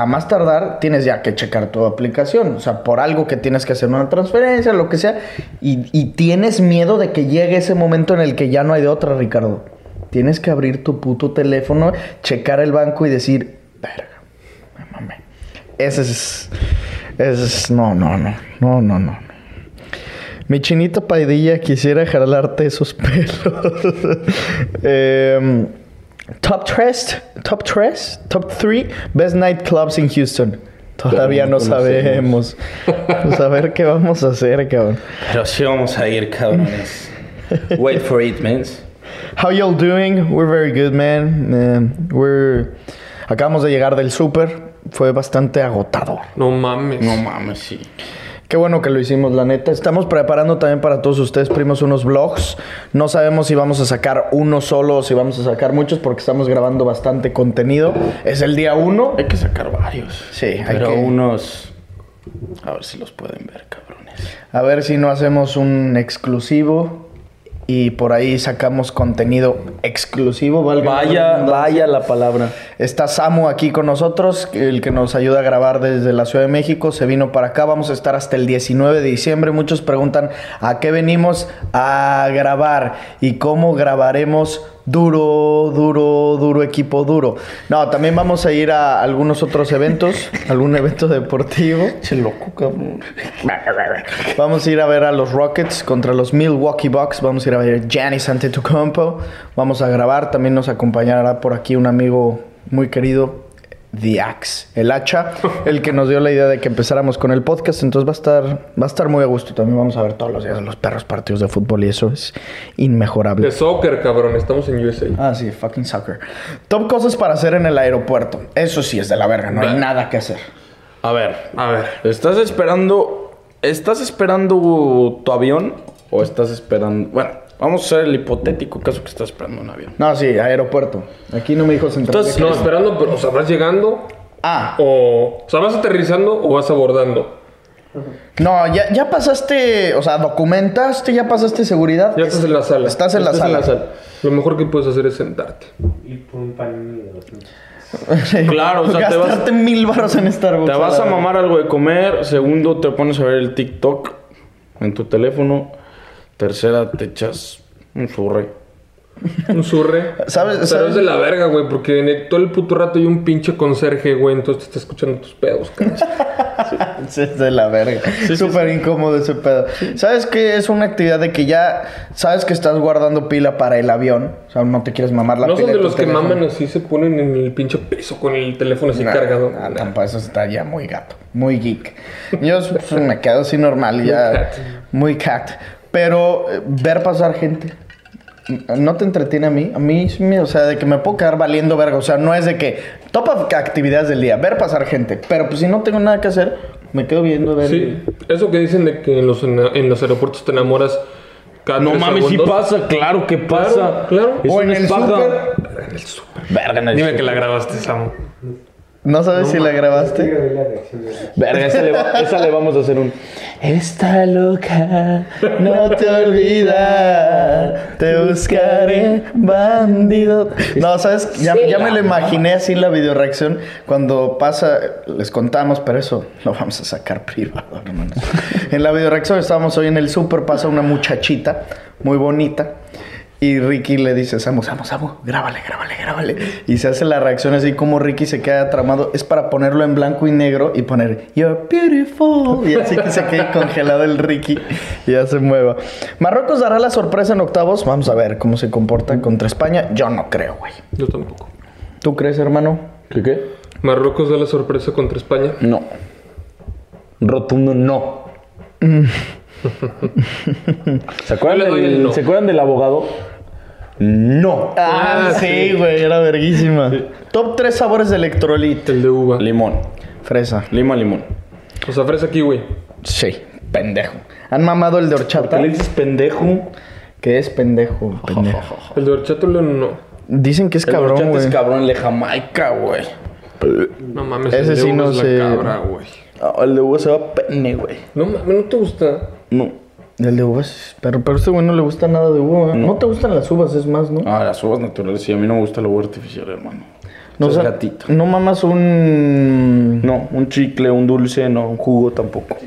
más tardar, tienes ya que checar tu aplicación. O sea, por algo que tienes que hacer una transferencia, lo que sea. Y, tienes miedo de que llegue ese momento en el que ya no hay de otra, Ricardo. Tienes que abrir tu puto teléfono, checar el banco y decir, verga, me mamé. Ese es, ese es, no, no, no, no, no, no. Mi chinita paidilla quisiera jalarte esos pelos. Em, top 3, top 3, top 3 best nightclubs in Houston. Todavía no, sabemos. Pues a ver qué vamos a hacer, cabrón. Pero sí vamos a ir, cabrones. Wait for it, man. How y'all doing? We're very good, man. Um, we're acabamos de llegar del súper. Fue bastante agotador. No mames. No mames, sí. Qué bueno que lo hicimos, la neta. Estamos preparando también para todos ustedes, primos, unos vlogs. No sabemos si vamos a sacar uno solo o si vamos a sacar muchos porque estamos grabando bastante contenido. Es el día uno. Hay que sacar varios. Sí, hay Pero que- unos. A ver si los pueden ver, cabrones. A ver si no hacemos un exclusivo y por ahí sacamos contenido exclusivo. valga la Vaya, redundancia. vaya la palabra. Está Samu aquí con nosotros, el que nos ayuda a grabar desde la Ciudad de México. Se vino para acá, vamos a estar hasta el 19 de diciembre. Muchos preguntan a qué venimos a grabar y cómo grabaremos duro, duro, duro, equipo duro. No, también vamos a ir a algunos otros eventos, algún evento deportivo. Che loco, cabrón. Vamos a ir a ver a los Rockets contra los Milwaukee Bucks. Vamos a ir a ver a Giannis Antetokounmpo. Vamos a grabar. También nos acompañará por aquí un amigo muy querido, The Axe, el hacha, el que nos dio la idea de que empezáramos con el podcast. Entonces va a estar, va a estar muy a gusto. También vamos a ver todos los días los perros partidos de fútbol y eso es inmejorable. De soccer, cabrón. Estamos en USA. Ah, sí, fucking soccer. Top cosas para hacer en el aeropuerto. Eso sí es de la verga, no hay nada que hacer. A ver, A ver. ¿estás esperando. ¿Estás esperando tu avión? ¿O estás esperando.? Bueno, vamos a hacer el hipotético caso que estás esperando un avión. No, sí, aeropuerto. Aquí no me dijo central. Entonces, No, esperando, pero, o sea, ¿vas llegando? Ah, O, o sea, ¿vas aterrizando o vas abordando? No, ya, ya pasaste, o sea, documentaste, ya pasaste seguridad. Ya estás en la sala. Estás en la sala. Lo mejor que puedes hacer es sentarte. Y por un pan. Claro, o sea, te vas- Gastarte mil baros en Starbucks. Te vas a mamar algo de comer. Segundo, te pones a ver el TikTok en tu teléfono. Tercera, te echas un surre. Un surre. ¿Sabes- Pero sabes? es de la verga, güey, porque en el- todo el puto rato hay un pinche conserje, güey, entonces te está escuchando tus pedos, cabrón. verga. Es de la verga. Súper incómodo ese pedo. ¿Sabes qué? Es una actividad de que ya sabes que estás guardando pila para el avión. O sea, no te quieres mamar la no pila. son de los que teléfono. maman así, se ponen en el pinche piso con el teléfono así Nah, cargado. nah, tampoco, eso está ya muy gato, muy geek. Yo pues, me quedo así normal, ya. cat. Muy cat. Pero eh, ver pasar gente. ¿No te entretiene a mí? A mí, sí me- o sea, de que me puedo quedar valiendo verga. O sea, no es de que topa actividades del día, ver pasar gente. Pero pues si no tengo nada que hacer, me quedo viendo ver. Sí, eso que dicen de que en los, en los aeropuertos te enamoras cada No tres mames, sí segundos. pasa, claro que Claro, pasa. claro. Eso O en el súper. En el súper. Verga, en el Dime que la grabaste, Samu. ¿No sabes si la grabaste? Verga, esa le, va- esa le vamos a hacer un. Está loca, no te olvidar, te buscaré, bandido. No, ¿sabes? Ya, ya me lo imaginé así en la videoreacción. Cuando pasa, les contamos, pero eso lo vamos a sacar privado, hermanos. En la videoreacción estábamos hoy en el súper, pasa una muchachita muy bonita. Y Ricky le dice, Samu, Samu, Samu, grábale, grábale, grábale. Y se hace la reacción así como Ricky se queda tramado. Es para ponerlo en blanco y negro y poner, You're beautiful. Y así que se quede congelado el Ricky y ya se mueva. Marruecos dará la sorpresa en octavos. Vamos a ver cómo se comporta contra España. Yo no creo, güey. Yo tampoco. ¿Tú crees, hermano? ¿Qué qué? Marruecos da la sorpresa contra España. No. Rotundo no. ¿Se acuerdan, Yo le doy del, el no. ¿Se acuerdan del abogado? No. Ah, Ah, sí, güey, era verguísima. Top 3 sabores de electrolit. El de uva. Limón. Fresa. Lima, limón. O sea, fresa kiwi. Sí, pendejo. ¿Han mamado el de horchata? ¿Qué le dices pendejo? ¿Qué es pendejo? pendejo. El de horchata no. Dicen que es El cabrón, horchata güey. es cabrón, el de Jamaica, güey. No mames, Ese el de sí uva no es sé. la cabra, güey. Ah, el de uva se va pene, güey. No mames, ¿no te gusta? No. El de uvas. Pero, pero a este güey no le gusta nada de uva. No. te gustan las uvas, es más, ¿no? Ah, las uvas naturales, sí. A mí no me gusta la uva artificial, hermano. no o sea, gatito. No mamas un. No, un chicle, un dulce, no, un jugo tampoco.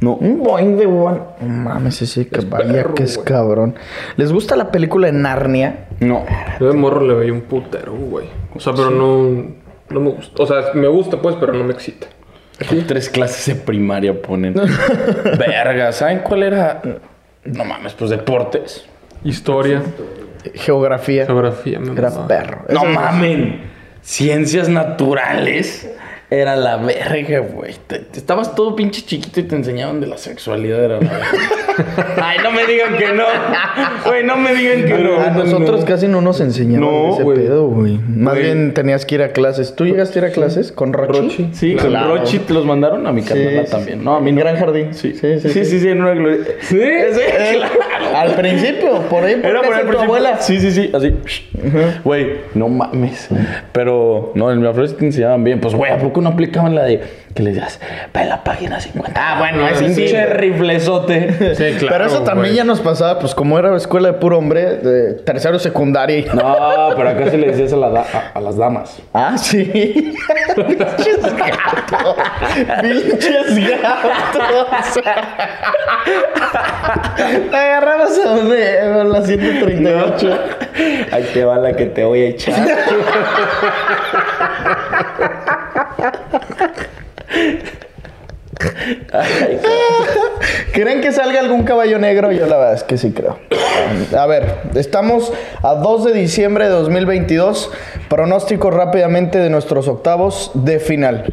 No. Un boing de uva. No mames, ese que vaya que es cabrón. ¿Les gusta la película de Narnia? No. Yo de morro le veía un putero, güey. O sea, pero no, no me gusta. O sea, me gusta, pues, pero no me excita. Tres clases de primaria ponen. Verga, ¿saben cuál era? No mames, pues deportes. Historia, Geografía. geografía, me Era perro. No mamen. Ciencias naturales. Era la verga, güey. Te- te- Estabas todo pinche chiquito y te enseñaban de la sexualidad. Era la verga. Ay, no me digan que no. Güey, no me digan que no. A nosotros casi no nos enseñaban No, ese pedo, güey. Más bien tenías que ir a clases. ¿Tú llegaste a ir a clases con Rochi? Rochi. Sí, Claro. con Rochi te los mandaron a mi carnala sí, también. No, a no. Gran Jardín. Sí, sí, sí. sí, sí, sí, en una gloria. Sí, Eh, Al principio, por ahí por Era por el principio. abuela. Sí, sí, sí, así. Güey, no mames. Pero, no, en mi Flores te enseñaban bien. Pues, güey, ¿a poco no aplicaban la de que le decías, ve la página 50? Ah, bueno, ese sí. Pinche riflezote. Sí, claro. Pero eso también güey. ya nos pasaba, pues como era escuela de puro hombre, de tercero secundaria. y- No, pero acá sí le decías a, la da- a, a las damas. Ah, sí. Pinches gatos. Pinches gatos. Te agarrabas a donde, a la 138. Ahí te va la que te voy a echar. Ay, ¿Creen que salga algún caballo negro? Yo la verdad es que sí creo. A ver, estamos a 2 de diciembre de 2022. Pronóstico rápidamente de nuestros octavos de final.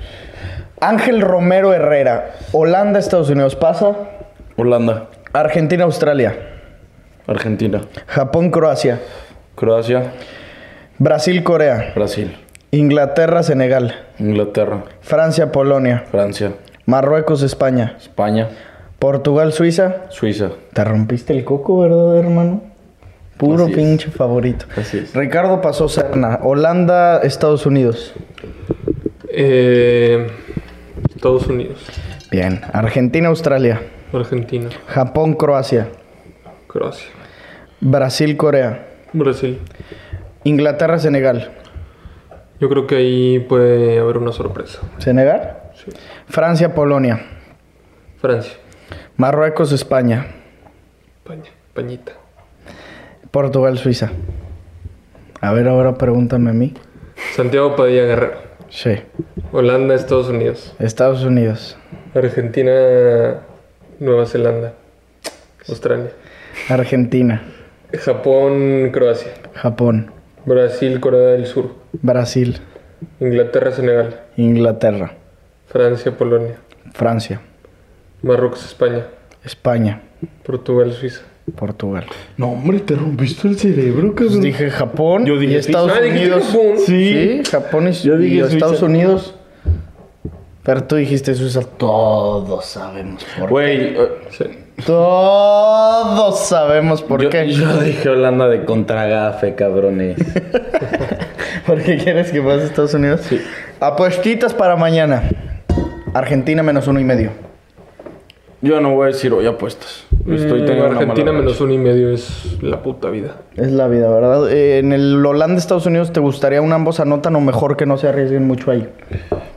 Ángel Romero Herrera. Holanda, Estados Unidos pasa. Holanda, Argentina, Australia. Argentina, Japón, Croacia. Croacia, Brasil, Corea. Brasil, Inglaterra, Senegal. Inglaterra, Francia, Polonia. Francia, Marruecos, España. España, Portugal, Suiza. Suiza. Te rompiste el coco, ¿verdad, hermano? Puro Así es. pinche favorito. Así es. Ricardo pasó Serna. Holanda, Estados Unidos. Eh, Estados Unidos, Bien. Argentina, Australia. Argentina, Japón, Croacia. Croacia, Brasil, Corea. Brasil. Inglaterra, Senegal. Yo creo que ahí puede haber una sorpresa. ¿Senegal? Sí. Francia, Polonia. Francia, Marruecos, España. España, Pañita. Portugal, Suiza. A ver, ahora pregúntame a mí. Santiago Padilla Guerrero. Sí. Holanda, Estados Unidos. Estados Unidos. Argentina, Nueva Zelanda. Australia. Argentina. Japón, Croacia. Japón. Brasil, Corea del Sur. Brasil. Inglaterra, Senegal. Inglaterra. Francia, Polonia. Francia. Marruecos, España. España. Portugal, Suiza. Portugal. No, hombre, te rompiste el cerebro, cabrón. Dije Japón Yo dije y Estados Ah, Unidos. Japón. Sí, Japón y, Yo dije y Estados. Unidos. Pero tú dijiste Suiza. Todos sabemos por qué. Güey, eh, Sí. Todos sabemos por yo, qué. yo dije Holanda de contragafe, cabrones. ¿Por qué quieres que pase Estados Unidos? Sí. Apuestitas para mañana. Argentina menos uno y medio. Yo no voy a decir hoy apuestas. Estoy Mm, teniendo una Argentina menos uno y medio es la puta vida. Es la vida, ¿verdad? Eh, en el Holanda, Estados Unidos, ¿te gustaría un ambos anotan o mejor que no se arriesguen mucho ahí?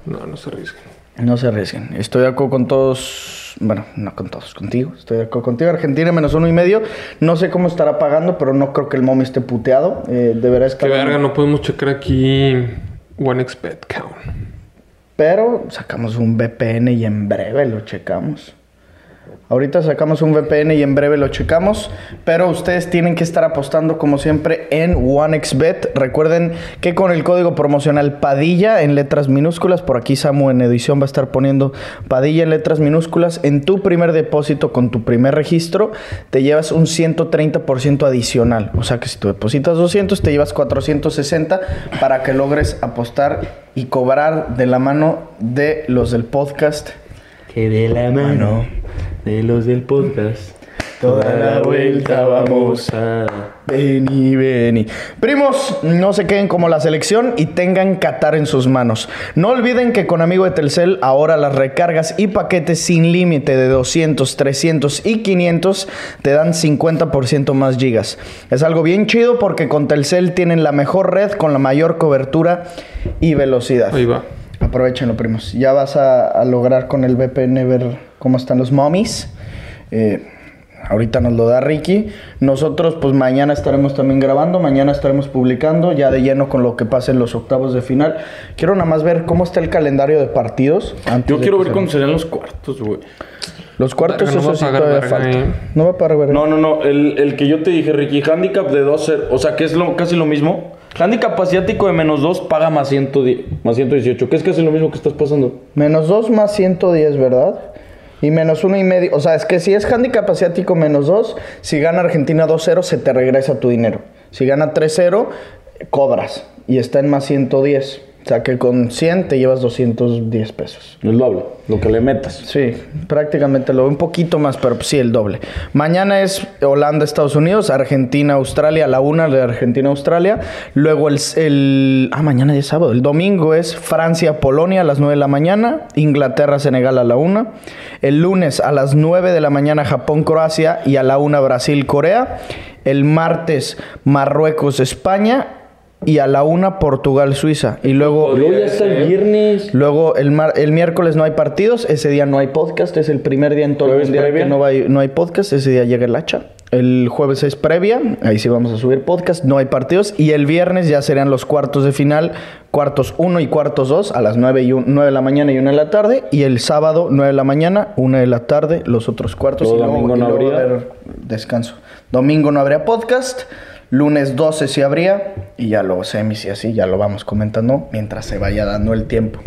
No, no se arriesguen. No se arriesguen. Estoy de acuerdo con todos. Bueno, no con todos, contigo. Estoy de acuerdo contigo. Argentina menos uno y medio. No sé cómo estará pagando, pero no creo que el mommy esté puteado. Eh, deberá estar. Qué verga, no podemos checar aquí OneXBet Count. Pero sacamos un VPN y en breve lo checamos. Ahorita sacamos un VPN y en breve lo checamos. Pero ustedes tienen que estar apostando como siempre en OneXBet. Recuerden que con el código promocional Padilla en letras minúsculas, por aquí Samu en edición va a estar poniendo Padilla en letras minúsculas, en tu primer depósito con tu primer registro te llevas un 130% adicional. O sea que si tú depositas 200 te llevas 460 para que logres apostar y cobrar de la mano de los del podcast. Que de la mano de los del podcast. Toda la vuelta vamos. a... Vení, vení. Primos, no se queden como la selección y tengan Qatar en sus manos. No olviden que con Amigo de Telcel ahora las recargas y paquetes sin límite de 200, 300 y 500 te dan 50% más gigas. Es algo bien chido porque con Telcel tienen la mejor red con la mayor cobertura y velocidad. Ahí va. Aprovechenlo, primos. Ya vas a, lograr con el VPN ver cómo están los mommies. Eh, ahorita nos lo da Ricky. Nosotros, pues mañana estaremos también grabando. Mañana estaremos publicando ya de lleno con lo que pasa en los octavos de final. Quiero nada más ver cómo está el calendario de partidos. antes Yo de quiero ver se- cómo serían los cuartos, güey. Los cuartos, Verga, eso sí todavía verga, falta. eh. No va a pagar verga. No, no, no. El, el que yo te dije, Ricky, handicap de 12, o sea, que es lo, casi lo mismo. Handicap asiático de menos 2 paga más, 110, más 118, que es casi lo mismo que estás pasando. Menos 2 más 110, ¿verdad? Y menos uno y medio. O sea, es que si es handicap asiático menos 2, si gana Argentina 2-0, se te regresa tu dinero. Si gana 3-0, cobras. Y está en más 110. O sea que con 100 te llevas 210 pesos. El doble, lo que le metas. Sí, prácticamente lo un poquito más, pero sí el doble. Mañana es Holanda, Estados Unidos, Argentina, Australia, a la una de Argentina, Australia. Luego el, el- Ah, mañana es sábado. El domingo es Francia, Polonia a las 9 de la mañana. Inglaterra, Senegal a la una. El lunes a las 9 de la mañana Japón, Croacia y a la una Brasil, Corea. El martes Marruecos, España. Y a la una Portugal, Suiza. Y luego... Luego ya está el viernes. Luego el, mar- el miércoles no hay partidos, ese día no hay podcast, es el primer día en todo el que no hay, no hay podcast, ese día llega el hacha. El jueves es previa, ahí sí vamos a subir podcast, no hay partidos. Y el viernes ya serían los cuartos de final, cuartos 1 y cuartos 2 a las 9, y un- 9 de la mañana y 1 de la tarde. Y el sábado 9 de la mañana, 1 de la tarde, los otros cuartos. Y luego, domingo y no luego habría. va a haber descanso. Domingo no habría podcast. Lunes 12 sí habría. Y ya luego semis y así, ya lo vamos comentando mientras se vaya dando el tiempo.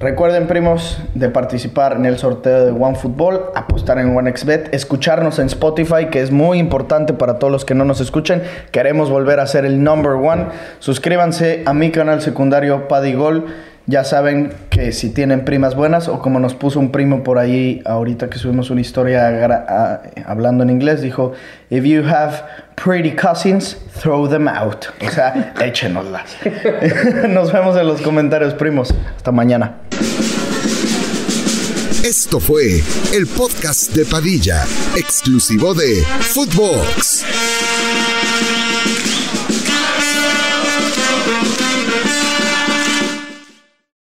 Recuerden, primos, de participar en el sorteo de OneFootball, apostar en OneXBet, escucharnos en Spotify, que es muy importante para todos los que no nos escuchen. Queremos volver a ser el number one. Suscríbanse a mi canal secundario Paddy Gol. Ya saben que si tienen primas buenas, o como nos puso un primo por ahí ahorita que subimos una historia gra- a- hablando en inglés, dijo: If you have pretty cousins, throw them out. O sea, échenoslas. Nos vemos en los comentarios, primos. Hasta mañana. Esto fue el podcast de Padilla, exclusivo de Footbox.